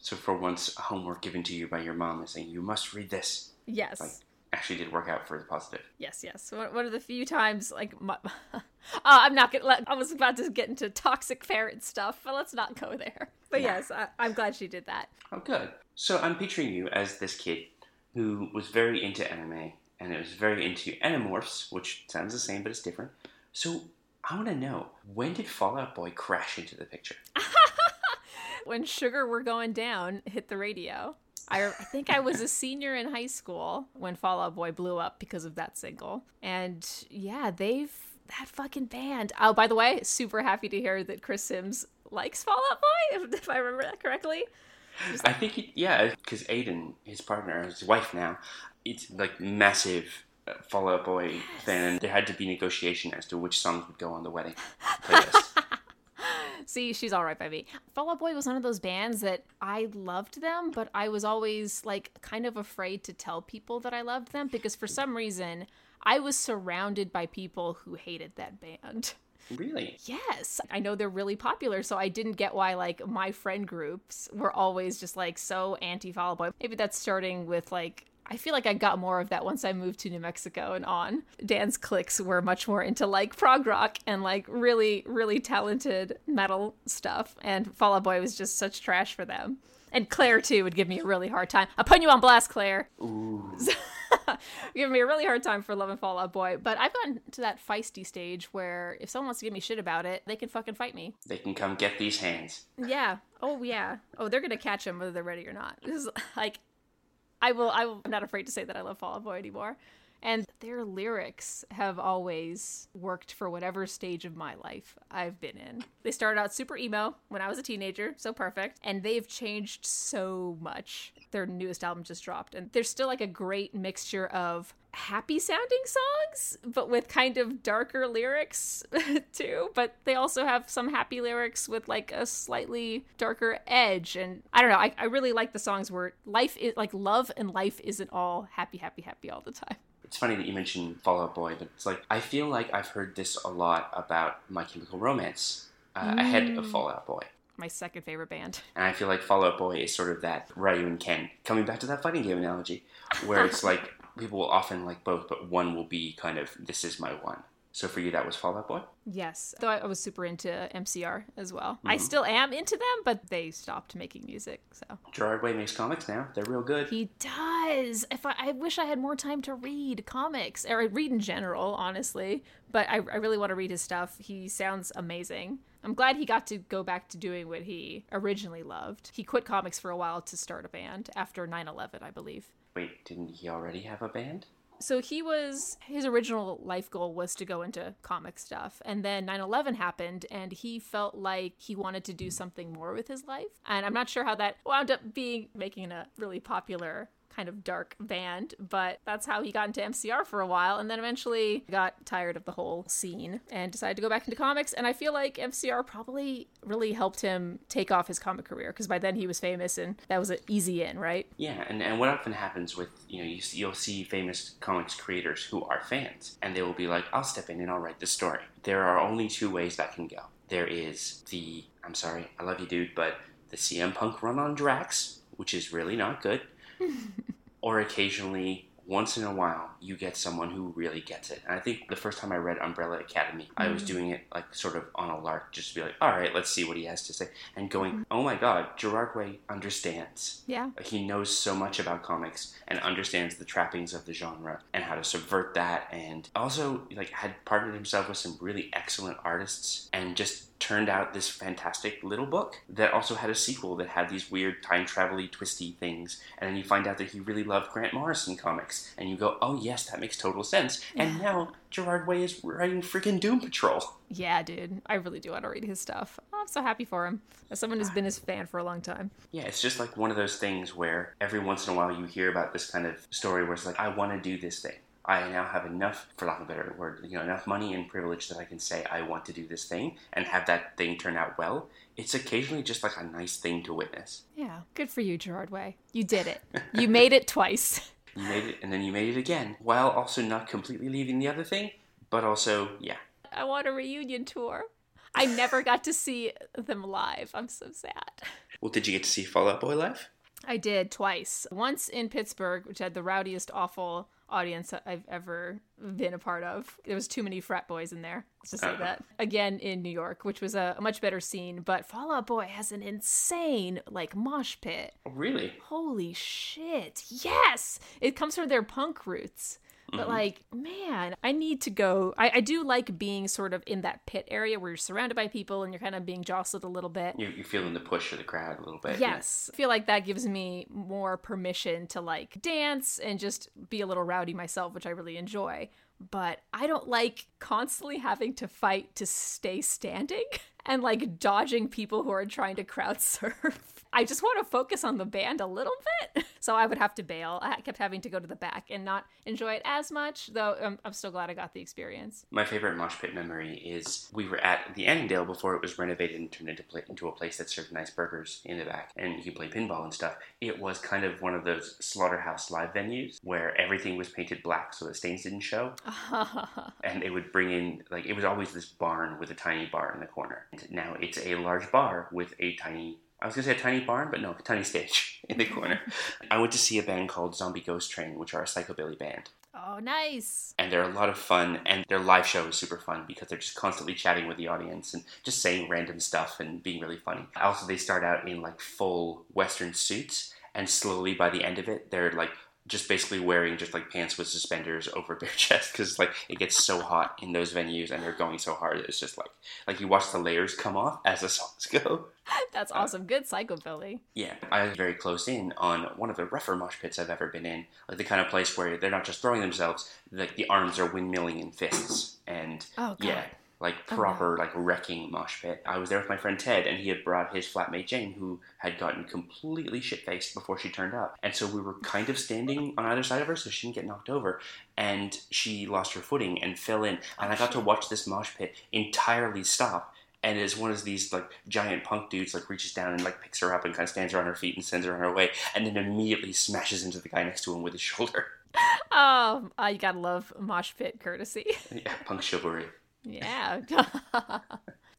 Speaker 1: So for once, homework given to you by your mom is saying you must read this.
Speaker 3: Yes.
Speaker 1: Like, actually did work out for the positive.
Speaker 3: Yes, yes. One of the few times, like, my, uh, I'm not gonna. Let, I was about to get into toxic parent stuff, but let's not go there. But yes, I, I'm glad she did that.
Speaker 1: Oh, good. So I'm picturing you as this kid who was very into anime and it was very into Animorphs, which sounds the same but it's different. So I want to know when did Fall Out Boy crash into the picture?
Speaker 3: When Sugar Were Going Down hit the radio, I, I think I was a senior in high school when Fall Out Boy blew up because of that single. And yeah, they've that fucking band. Oh, by the way, super happy to hear that Chris Sims likes Fall Out Boy, if, if I remember that correctly.
Speaker 1: I think, it, yeah, because Aiden, his partner, his wife now, it's like massive uh, Fall Out Boy fan, there had to be negotiation as to which songs would go on the wedding playlist.
Speaker 3: See, she's all right by me. Fall Out Boy was one of those bands that I loved them, but I was always like kind of afraid to tell people that I loved them because for some reason I was surrounded by people who hated that band.
Speaker 1: Really?
Speaker 3: Yes, I know they're really popular, so I didn't get why like my friend groups were always just like so anti Fall Out Boy. Maybe that's starting with like I feel like I got more of that once I moved to New Mexico and on. Dan's cliques were much more into like prog rock and like really, really talented metal stuff, and Fall Out Boy was just such trash for them. And Claire too would give me a really hard time. I put you on blast, Claire. Give me a really hard time for Love and Fall Out Boy. But I've gotten to that feisty stage where if someone wants to give me shit about it, they can fucking fight me.
Speaker 1: They can come get these hands.
Speaker 3: Yeah. Oh yeah. Oh, they're gonna catch him whether they're ready or not. This is like, I will. I will. I'm not afraid to say that I love Fall Out Boy anymore. And their lyrics have always worked for whatever stage of my life I've been in. They started out super emo when I was a teenager, so perfect. And they've changed so much. Their newest album just dropped. And there's still like a great mixture of happy sounding songs, but with kind of darker lyrics too. But they also have some happy lyrics with like a slightly darker edge. And I don't know, I, I really like the songs where life is like love and life isn't all happy, happy, happy all the time.
Speaker 1: It's funny that you mentioned Fall Out Boy, but it's like I feel like I've heard this a lot about My Chemical Romance uh, ahead of Fall Out Boy.
Speaker 3: My second favorite band.
Speaker 1: And I feel like Fall Out Boy is sort of that Ryu and Ken. Coming back to that fighting game analogy, where it's like people will often like both, but one will be kind of this is my one. So for you, that was Fall Out Boy.
Speaker 3: Yes, though I was super into MCR as well. I mm-hmm. still am into them, but they stopped making music. So
Speaker 1: Gerard Way makes comics now. They're real good.
Speaker 3: he does. If I, I wish I had more time to read comics or read in general, honestly. But I, I really want to read his stuff. He sounds amazing. I'm glad he got to go back to doing what he originally loved. He quit comics for a while to start a band after 9/11, I believe.
Speaker 1: Wait, didn't he already have a band?
Speaker 3: So he was his original life goal was to go into comic stuff and then 9/11 happened and he felt like he wanted to do something more with his life. And I'm not sure how that wound up being making a really popular kind of dark band, but that's how he got into MCR for a while and then eventually got tired of the whole scene and decided to go back into comics and I feel like MCR probably really helped him take off his comic career because by then he was famous and that was an easy in, right?
Speaker 1: Yeah, and, and what often happens with you know you, you'll see famous comics creators who are fans, and they will be like, "I'll step in and I'll write the story." There are only two ways that can go. There is the I'm sorry, I love you, dude, but the CM Punk run on Drax, which is really not good, or occasionally. Once in a while, you get someone who really gets it. And I think the first time I read Umbrella Academy, I was mm. doing it like sort of on a lark, just to be like, all right, let's see what he has to say. And going, mm-hmm. oh my god, Gerard Way understands.
Speaker 3: Yeah.
Speaker 1: He knows so much about comics and understands the trappings of the genre and how to subvert that and also like had partnered himself with some really excellent artists and just turned out this fantastic little book that also had a sequel that had these weird time travel twisty things and then you find out that he really loved Grant Morrison comics and you go oh yes that makes total sense and now Gerard Way is writing freaking Doom Patrol
Speaker 3: Yeah, dude. I really do want to read his stuff. I'm so happy for him. As someone who's been his fan for a long time.
Speaker 1: Yeah, it's just like one of those things where every once in a while you hear about this kind of story where it's like, I want to do this thing. I now have enough, for lack of a better word, you know, enough money and privilege that I can say I want to do this thing and have that thing turn out well. It's occasionally just like a nice thing to witness.
Speaker 3: Yeah. Good for you, Gerard Way. You did it. You made it twice.
Speaker 1: You made it and then you made it again, while also not completely leaving the other thing, but also, yeah.
Speaker 3: I want a reunion tour. I never got to see them live. I'm so sad.
Speaker 1: Well, did you get to see Fall Out Boy live?
Speaker 3: I did twice. Once in Pittsburgh, which had the rowdiest, awful audience I've ever been a part of. There was too many frat boys in there. Let's just say
Speaker 1: Uh-huh.
Speaker 3: that. Again in New York, which was a, a much better scene. But Fall Out Boy has an insane like mosh pit.
Speaker 1: Oh, really?
Speaker 3: Holy shit! Yes, it comes from their punk roots.
Speaker 1: Mm-hmm.
Speaker 3: But like, man, I need to go. I, I do like being sort of in that pit area where you're surrounded by people and you're kind of being jostled a little bit.
Speaker 1: You're, you're feeling the push of the crowd a little bit. yeah.
Speaker 3: Yes. I feel like that gives me more permission to like dance and just be a little rowdy myself, which I really enjoy. But I don't like constantly having to fight to stay standing and like dodging people who are trying to crowd surf. I just want to focus on the band a little bit. So I would have to bail. I kept having to go to the back and not enjoy it as much, though I'm, I'm still glad I got the experience.
Speaker 1: My favorite mosh pit memory is we were at the Annandale before it was renovated and turned into, pla into a place that served nice burgers in the back and you could play pinball and stuff. It was kind of one of those slaughterhouse live venues where everything was painted black so the stains didn't show. and it would bring in, like, it was always this barn with a tiny bar in the corner. And now it's a large bar with a tiny I was gonna say a tiny barn, but no, a tiny stage in the corner. I went to see a band called Zombie Ghost Train, which are a psychobilly band.
Speaker 3: oh, nice.
Speaker 1: And they're a lot of fun, and their live show is super fun because they're just constantly chatting with the audience and just saying random stuff and being really funny. Also, they start out in like full Western suits, and slowly by the end of it, they're like just basically wearing just like pants with suspenders over their chest because like it gets so hot in those venues and they're going so hard. It's just like like you watch the layers come off as the songs go.
Speaker 3: That's uh, awesome. Good psychobilly.
Speaker 1: Yeah, I was very close in on one of the rougher mosh pits I've ever been in. Like the kind of place where they're not just throwing themselves, like the arms are windmilling in fists. And
Speaker 3: Oh,
Speaker 1: yeah, like oh, proper like wrecking mosh pit. I was there with my friend Ted, and he had brought his flatmate Jane, who had gotten completely shit faced before she turned up. And so we were kind of standing on either side of her, so she didn't get knocked over. And she lost her footing and fell in. Oh, and I got to watch this mosh pit entirely stop. And as one of these like giant punk dudes like reaches down and like picks her up and kind of stands her on her feet and sends her on her way, and then immediately smashes into the guy next to him with his shoulder.
Speaker 3: Oh, uh, you gotta love mosh pit courtesy.
Speaker 1: yeah, punk chivalry.
Speaker 3: yeah.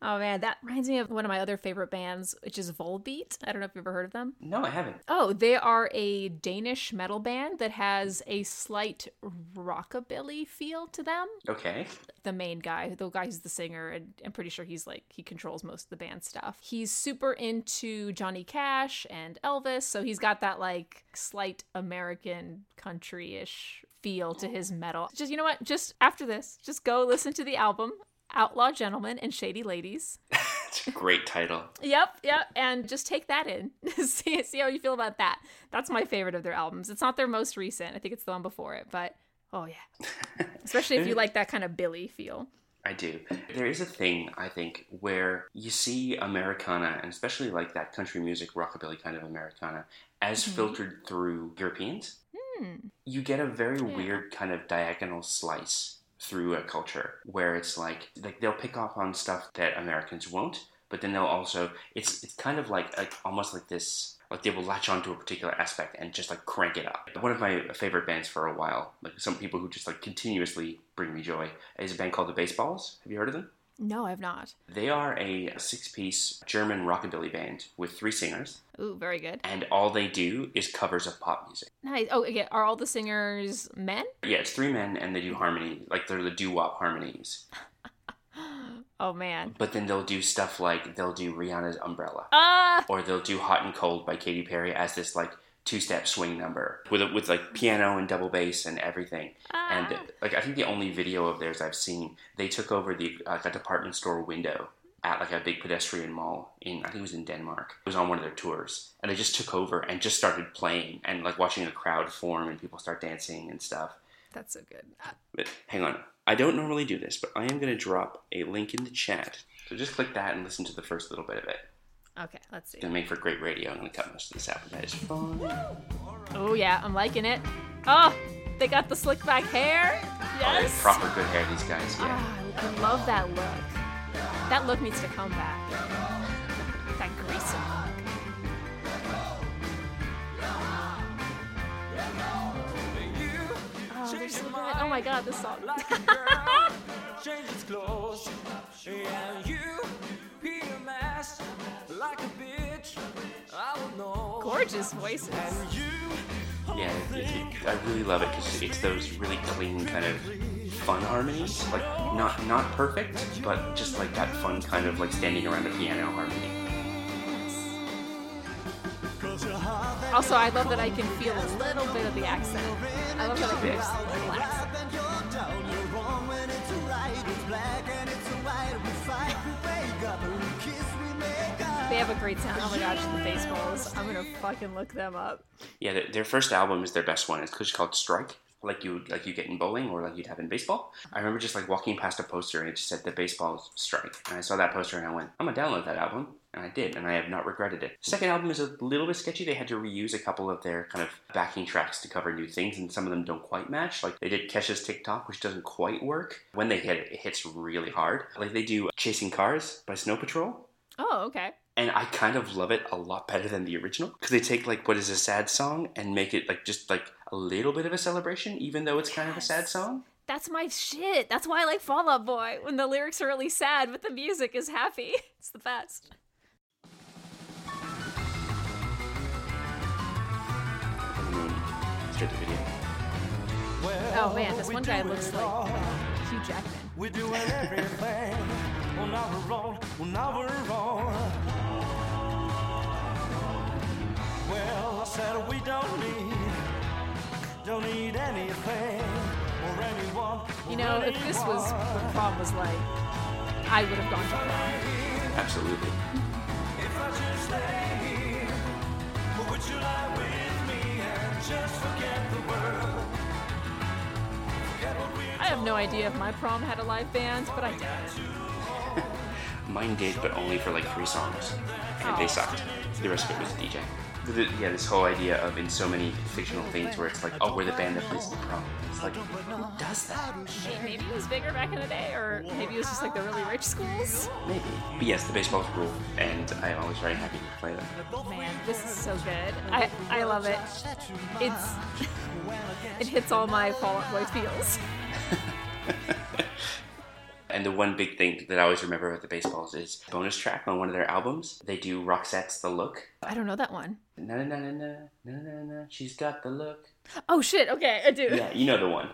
Speaker 3: oh man, that reminds me of one of my other favorite bands, which is Volbeat. I don't know if you've ever heard of them.
Speaker 1: No, I haven't.
Speaker 3: Oh, they are a Danish metal band that has a slight rockabilly feel to them.
Speaker 1: Okay.
Speaker 3: The main guy, the guy who's the singer, and I'm pretty sure he's like he controls most of the band stuff. He's super into Johnny Cash and Elvis, so he's got that like slight American country-ish feel to his metal. Just you know what? Just after this, just go listen to the album Outlaw Gentlemen and Shady Ladies.
Speaker 1: It's a great title.
Speaker 3: Yep, yep, and just take that in. see, see how you feel about that. That's my favorite of their albums. It's not their most recent. I think it's the one before it, but oh yeah. Especially if you like that kind of Billy feel.
Speaker 1: I do. There is a thing, I think, where you see Americana, and especially like that country music, rockabilly kind of Americana, as mm-hmm. filtered through Europeans. Hmm. You get a very weird kind of diagonal slice through a culture where it's like like they'll pick up on stuff that Americans won't, but then they'll also it's it's kind of like, like almost like this like they will latch onto a particular aspect and just like crank it up. One of my favorite bands for a while, like some people who just like continuously bring me joy, is a band called the Baseballs. Have you heard of them?
Speaker 3: No, I've not.
Speaker 1: They are a six piece German rockabilly band with three singers,
Speaker 3: Ooh, very good.
Speaker 1: and all they do is covers of pop music.
Speaker 3: Nice. Oh, again, are all the singers men?
Speaker 1: Yeah, it's three men and they do harmony, like they're the doo wop harmonies.
Speaker 3: Oh man.
Speaker 1: But then they'll do stuff like they'll do Rihanna's Umbrella,
Speaker 3: Ah,
Speaker 1: or they'll do Hot and Cold by Katy Perry as this like two step swing number with a, with like piano and double bass and everything. And like I think the only video of theirs I've seen, they took over the uh, a department store window at like a big pedestrian mall in I think it was in Denmark. It was on one of their tours, and they just took over and just started playing and like watching a crowd form and people start dancing and stuff.
Speaker 3: that's so good.
Speaker 1: But hang on, I don't normally do this, but I am going to drop a link in the chat. So just click that and listen to the first little bit of it.
Speaker 3: Okay, let's see.
Speaker 1: It's going to make for great radio. I'm going to cut most of this out, but that is fun.
Speaker 3: Oh yeah, I'm liking it. Oh, they got the slick back hair.
Speaker 1: Oh, they have
Speaker 3: Yes.
Speaker 1: proper good hair, these guys. Yeah.
Speaker 3: Ah, I love that look. That look needs to come back. That greasy look. Oh, they're so good. Oh my god, this song.
Speaker 2: like a bitch. I will know.
Speaker 3: Gorgeous voices.
Speaker 2: You,
Speaker 1: Yeah, it, it, I really love it because it's those really clean kind of fun harmonies. Like, not not perfect, but just like that fun kind of like standing around a piano harmony.
Speaker 3: Also, I love that I can feel a little bit of the accent. I love that I can just a little accent. Great sound. Oh my gosh, the baseballs. I'm gonna fucking look them up.
Speaker 1: Yeah, their, their first album is their best one. It's called Strike, like you like you get in bowling or like you'd have in baseball. I remember just like walking past a poster and it just said the baseball strike, and I saw that poster and I went, I'm gonna download that album, and I did, and I have not regretted it. Second album is a little bit sketchy. They had to reuse a couple of their kind of backing tracks to cover new things, and some of them don't quite match. Like they did Kesha's TikTok, which doesn't quite work. When they hit it, it hits really hard. Like they do Chasing Cars by Snow Patrol.
Speaker 3: Oh, okay.
Speaker 1: And I kind of love it a lot better than the original because they take like what is a sad song and make it like just like a little bit of a celebration, even though it's kind of a sad song.
Speaker 3: That's my shit. That's why I like Fall Out Boy when the lyrics are really sad, but the music is happy. It's the best.
Speaker 1: Straight to video.
Speaker 3: Oh man, this one guy looks like uh, Hugh Jackman.
Speaker 2: We're doing everything. well, now we're wrong. Well, now we're wrong. Well, I said we don't need, don't need anything or anyone. or
Speaker 3: You know, if this was
Speaker 2: anyone.
Speaker 3: what prom was like, I would have gone to prom.
Speaker 1: Absolutely.
Speaker 2: If I just stay here, would you lie with me and just forget the
Speaker 3: have no idea if my prom had a live band, but I did.
Speaker 1: Mine did, but only for like three songs, and
Speaker 3: Oh.
Speaker 1: they sucked. The rest of it was DJ. The- yeah, this whole idea of in so many fictional things where it's like, oh, we're the band that plays the prom. It's like, who does that?
Speaker 3: Maybe it was bigger back in the day, or maybe it was just like the really rich schools.
Speaker 1: Maybe. But yes, the baseballs rule, and I am always very happy to play them.
Speaker 3: Man, this is so good. I I love it. It's it hits all my Fall Out Boy feels.
Speaker 1: And the one big thing that I always remember about the baseballs is bonus track on one of their albums. They do Roxette's The Look.
Speaker 3: I don't know that one.
Speaker 1: Na na na na na na na na. She's got the look.
Speaker 3: Oh shit. Okay, I do.
Speaker 1: Yeah, you know the one.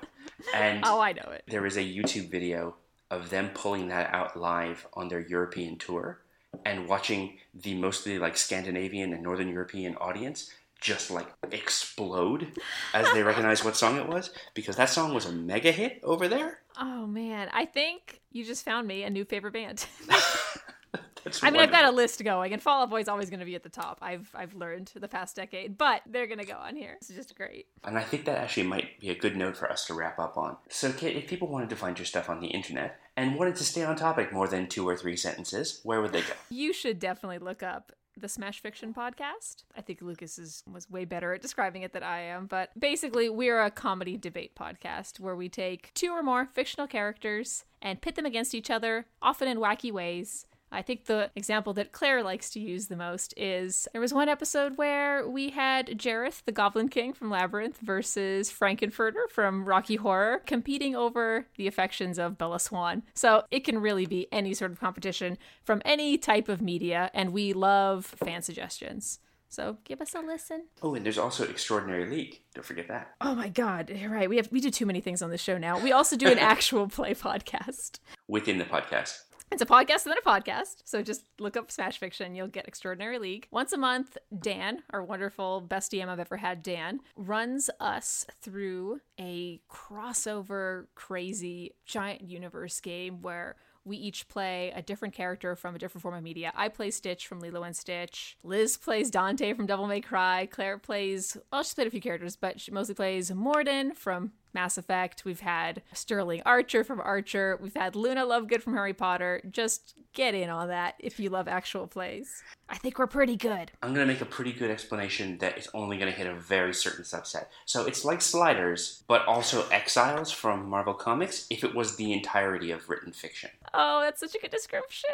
Speaker 1: And
Speaker 3: Oh, I know it.
Speaker 1: there is a YouTube video of them pulling that out live on their European tour and watching the mostly like Scandinavian and Northern European audience just like explode as they recognize what song it was because that song was a mega hit over there.
Speaker 3: Oh man, I think you just found me a new favorite band.
Speaker 1: That's
Speaker 3: I mean, I've got a list going, and Fall Out Boy is always going to be at the top. I've I've learned the past decade, but they're going to go on here. It's just great.
Speaker 1: And I think that actually might be a good note for us to wrap up on. So, Kit, if people wanted to find your stuff on the internet and wanted to stay on topic more than two or three sentences, where would they go?
Speaker 3: You should definitely look up the Smash Fiction podcast. I think Lucas is was way better at describing it than I am, but basically we're a comedy debate podcast where we take two or more fictional characters and pit them against each other, often in wacky ways. I think the example that Claire likes to use the most is there was one episode where we had Jareth, the Goblin King from Labyrinth, versus Frank-N-Furter from Rocky Horror, competing over the affections of Bella Swan. So it can really be any sort of competition from any type of media, and we love fan suggestions. So give us a listen.
Speaker 1: Oh, and there's also Extraordinary League. Don't forget that.
Speaker 3: Oh my god, you're right. We have we do too many things on the show now. We also do an actual play podcast.
Speaker 1: Within the podcast.
Speaker 3: It's a podcast within a podcast. So just look up Smash Fiction. You'll get Extraordinary League. Once a month, Dan, our wonderful best DM I've ever had, Dan, runs us through a crossover, crazy, giant universe game where we each play a different character from a different form of media. I play Stitch from Lilo and Stitch. Liz plays Dante from Devil May Cry. Claire plays, well, she's played a few characters, but she mostly plays Mordin from Mass Effect. We've had Sterling Archer from Archer. We've had Luna Lovegood from Harry Potter. Just get in on that if you love actual plays. I think we're pretty good.
Speaker 1: I'm going to make a pretty good explanation that is only going to hit a very certain subset. So it's like Sliders, but also Exiles from Marvel Comics if it was the entirety of written fiction.
Speaker 3: Oh, that's such a good description.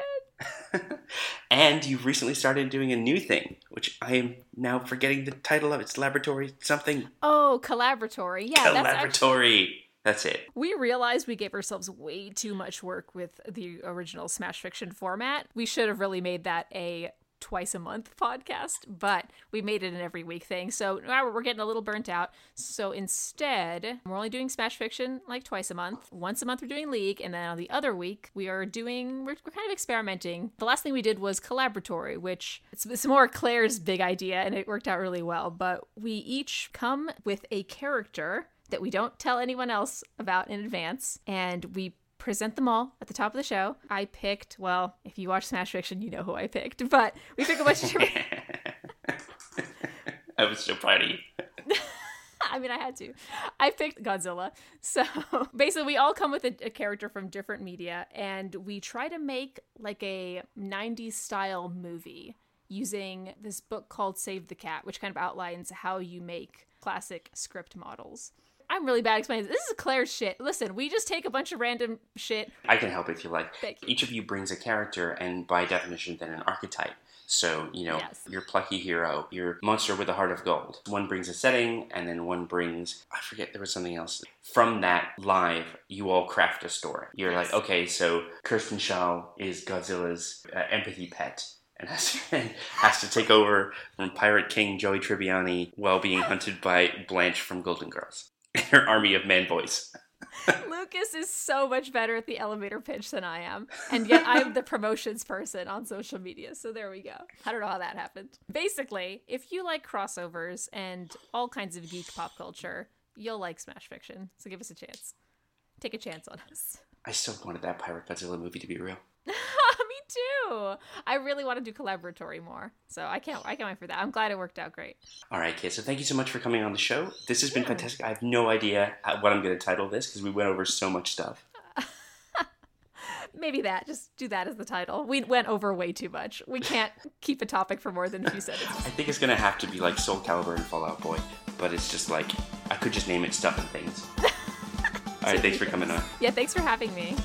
Speaker 1: and you've recently started doing a new thing, which I am now forgetting the title of. It's Laboratory something.
Speaker 3: Oh, collaboratory. Yeah, that's actually.
Speaker 1: Laboratory. That's it.
Speaker 3: We realized we gave ourselves way too much work with the original Smash Fiction format. We should have really made that a twice a month podcast, but we made it an every week thing. So now we're getting a little burnt out. So instead, we're only doing Smash Fiction like twice a month. Once a month, we're doing League, and then on the other week, we are doing, we're, we're kind of experimenting. The last thing we did was Collaboratory, which it's, it's more Claire's big idea, and it worked out really well. But we each come with a character that we don't tell anyone else about in advance, and we present them all at the top of the show. I picked, well, if you watch Smash Fiction, you know who I picked, but we pick a bunch of different.
Speaker 1: I was so proud of you.
Speaker 3: I mean, I had to. I picked Godzilla. So basically, we all come with a, a, character from different media, and we try to make like a 90s style movie using this book called Save the Cat, which kind of outlines how you make classic script models. I'm really bad explaining this. This is Claire's shit. Listen, we just take a bunch of random shit.
Speaker 1: I can help if you like.
Speaker 3: Thank you.
Speaker 1: Each of you brings a character, and by definition, then an archetype. So, you know,
Speaker 3: Yes.
Speaker 1: your plucky hero, your monster with a heart of gold. One brings a setting, and then one brings, I forget, there was something else. From that live, you all craft a story. You're
Speaker 3: Yes.
Speaker 1: like, okay, so Kirsten Shaw is Godzilla's uh, empathy pet. And has, has to take over from Pirate King Joey Tribbiani while being hunted by Blanche from Golden Girls. Her army of man boys.
Speaker 3: Lucas is so much better at the elevator pitch than I am. And yet I'm the promotions person on social media. So there we go. I don't know how that happened. Basically, if you like crossovers and all kinds of geek pop culture, you'll like Smash Fiction. So give us a chance. Take a chance on us.
Speaker 1: I still wanted that Pirate Godzilla movie to be real.
Speaker 3: Me too. I really want to do collaboratory more. So I can't I can't wait for that. I'm glad it worked out great.
Speaker 1: All right, kids. So thank you so much for coming on the show. This has been
Speaker 3: Yeah.
Speaker 1: fantastic. I have no idea what I'm going to title this because we went over so much stuff.
Speaker 3: Maybe that. Just do that as the title. We went over way too much. We can't keep a topic for more than a few sentences.
Speaker 1: I think it's going to have to be like Soul Calibur and Fall Out Boy, but it's just like I could just name it Stuff and Things. All right, thanks for coming on.
Speaker 3: Yeah, thanks for having me.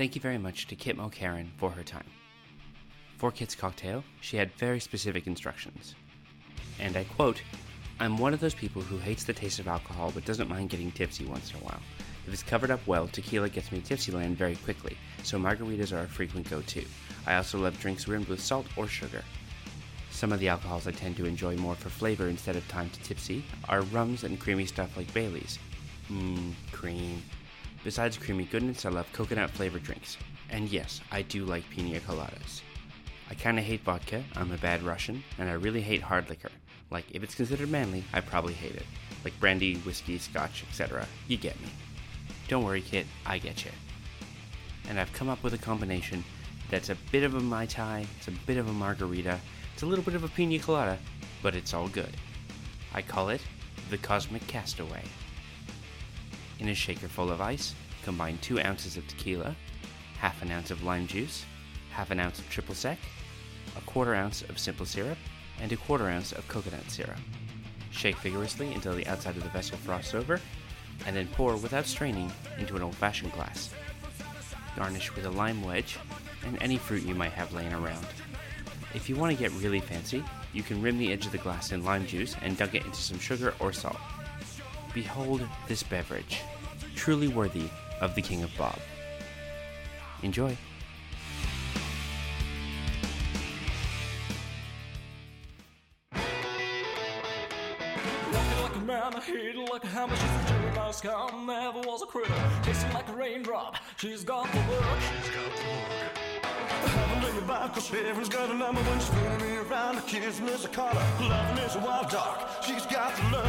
Speaker 1: Thank you very much to Kit Mulkerin for her time. For Kit's cocktail, she had very specific instructions. And I quote, I'm one of those people who hates the taste of alcohol but doesn't mind getting tipsy once in a while. If it's covered up well, tequila gets me tipsy land very quickly, so margaritas are a frequent go to. I also love drinks rimmed with salt or sugar. Some of the alcohols I tend to enjoy more for flavor instead of time to tipsy are rums and creamy stuff like Bailey's. Mmm, cream. Besides creamy goodness, I love coconut flavored drinks. And yes, I do like pina coladas. I kinda hate vodka, I'm a bad Russian, and I really hate hard liquor. Like, if it's considered manly, I probably hate it. Like brandy, whiskey, scotch, etc. You get me. Don't worry, kid, I get you. And I've come up with a combination that's a bit of a Mai Tai, it's a bit of a margarita, it's a little bit of a pina colada, but it's all good. I call it the Cosmic Castaway. In a shaker full of ice, combine 2 ounces of tequila, half an ounce of lime juice, half an ounce of triple sec, a quarter ounce of simple syrup, and a quarter ounce of coconut syrup. Shake vigorously until the outside of the vessel frosts over, and then pour without straining into an old fashioned glass. Garnish with a lime wedge and any fruit you might have laying around. If you want to get really fancy, you can rim the edge of the glass in lime juice and dunk it into some sugar or salt. Behold this beverage, truly worthy of the King of Bob. Enjoy.
Speaker 4: Walking like a man, I hate her like a hammer. She's a cherry mouse cow, never was a critter. Tasting like a raindrop, she's got the work. She's got the work. Having in your back, cause Sharon's got a number when she's spinning me around. The kids miss a collar, loving is a wild dog. She's got the look.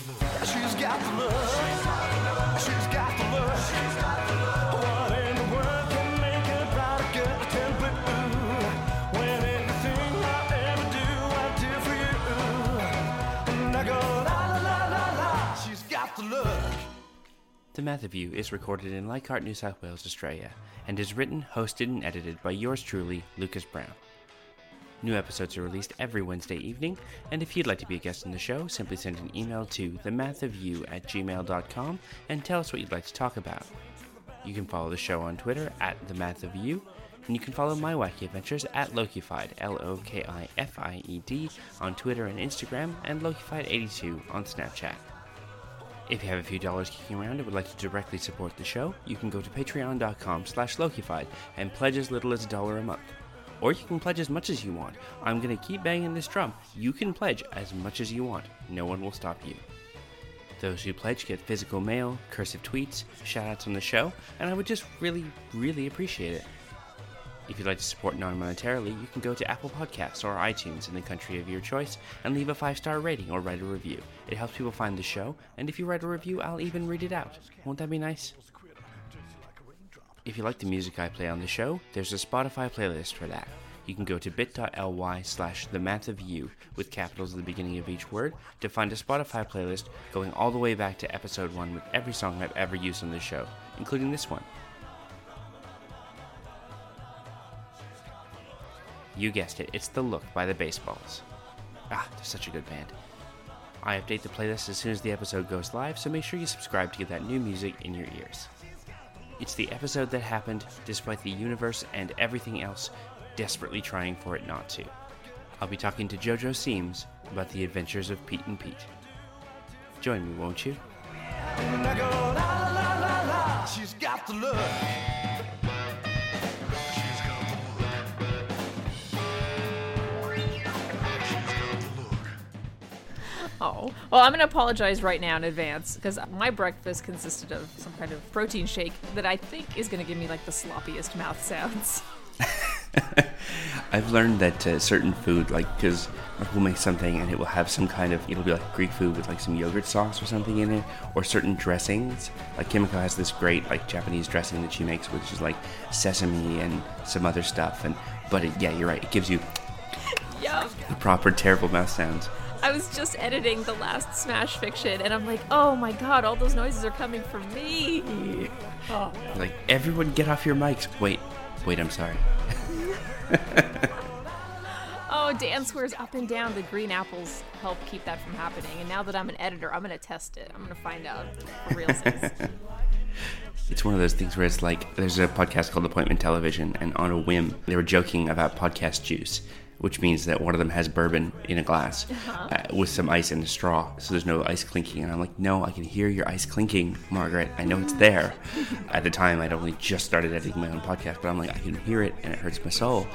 Speaker 4: She's got the look. She's got the the look. She's got the look. What in the world can make a brighter girl turn blue? When everything I ever do, I do for you. And I go la la la la la. She's got the look.
Speaker 1: The Math of You is recorded in Leichhardt, New South Wales, Australia, and is written, hosted, and edited by yours truly, Lucas Brown. New episodes are released every Wednesday evening, and if you'd like to be a guest on the show, simply send an email to themathofyou at gmail.com and tell us what you'd like to talk about. You can follow the show on Twitter at themathofyou, and you can follow my wacky adventures at Lokified, L-O-K-I-F-I-E-D, on Twitter and Instagram, and Lokified82 on Snapchat. If you have a few dollars kicking around and would like to directly support the show, you can go to patreon.com slash Lokified and pledge as little as a dollar a month. Or you can pledge as much as you want. I'm gonna keep banging this drum. You can pledge as much as you want. No one will stop you. Those who pledge get physical mail, cursive tweets, shoutouts on the show, and I would just really, really appreciate it. If you'd like to support non monetarily, you can go to Apple Podcasts or iTunes in the country of your choice and leave a five star rating or write a review. It helps people find the show, and if you write a review, I'll even read it out. Won't that be nice? If you like the music I play on the show, there's a Spotify playlist for that. You can go to bit.ly slash the math of you with capitals at the beginning of each word to find a Spotify playlist going all the way back to episode 1 with every song I've ever used on the show, including this one. You guessed it, it's The Look by the Baseballs. Ah, they're such a good band. I update the playlist as soon as the episode goes live, so make sure you subscribe to get that new music in your ears. It's the episode that happened despite the universe and everything else desperately trying for it not to. I'll be talking to JoJo Seams about the adventures of Pete and Pete. Join me, won't you?
Speaker 3: Oh. Well, I'm going to apologize right now in advance because my breakfast consisted of some kind of protein shake that I think is going to give me like the sloppiest mouth sounds.
Speaker 1: I've learned that uh, certain food, like, because we'll make something and it will have some kind of, it'll be like Greek food with like some yogurt sauce or something in it, or certain dressings. Like Kimiko has this great like Japanese dressing that she makes, which is like sesame and some other stuff. And but it, yeah, you're right, it gives you the proper terrible mouth sounds.
Speaker 3: I was just editing the last Smash Fiction and I'm like, oh my god, all those noises are coming from me. Oh.
Speaker 1: Like everyone, get off your mics. Wait, wait, I'm sorry.
Speaker 3: Oh, Dan swears up and down the green apples help keep that from happening. And now that I'm an editor, I'm going to test it. I'm going to find out for real.
Speaker 1: It's one of those things where it's like there's a podcast called Appointment Television, and on a whim, they were joking about podcast juice, which means that one of them has bourbon in a glass uh, with some ice and a straw, so there's no ice clinking. And I'm like, no, I can hear your ice clinking, Margaret. I know it's there. At the time, I'd only just started editing my own podcast, but I'm like, I can hear it, and it hurts my soul.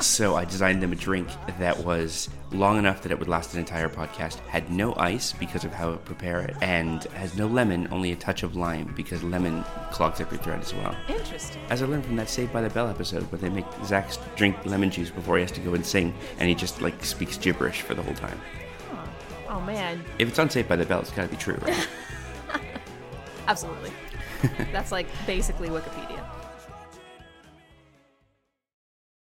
Speaker 1: So I designed them a drink that was long enough that it would last an entire podcast, had no ice because of how it prepare it, and has no lemon, only a touch of lime because lemon clogs up your throat as well.
Speaker 3: Interesting.
Speaker 1: As I learned from that Saved by the Bell episode where they make Zach drink lemon juice before he has to go and sing, and he just like speaks gibberish for the whole time.
Speaker 3: Oh, man.
Speaker 1: If it's on Saved by the Bell, it's gotta be true, right?
Speaker 3: Absolutely. That's like basically Wikipedia.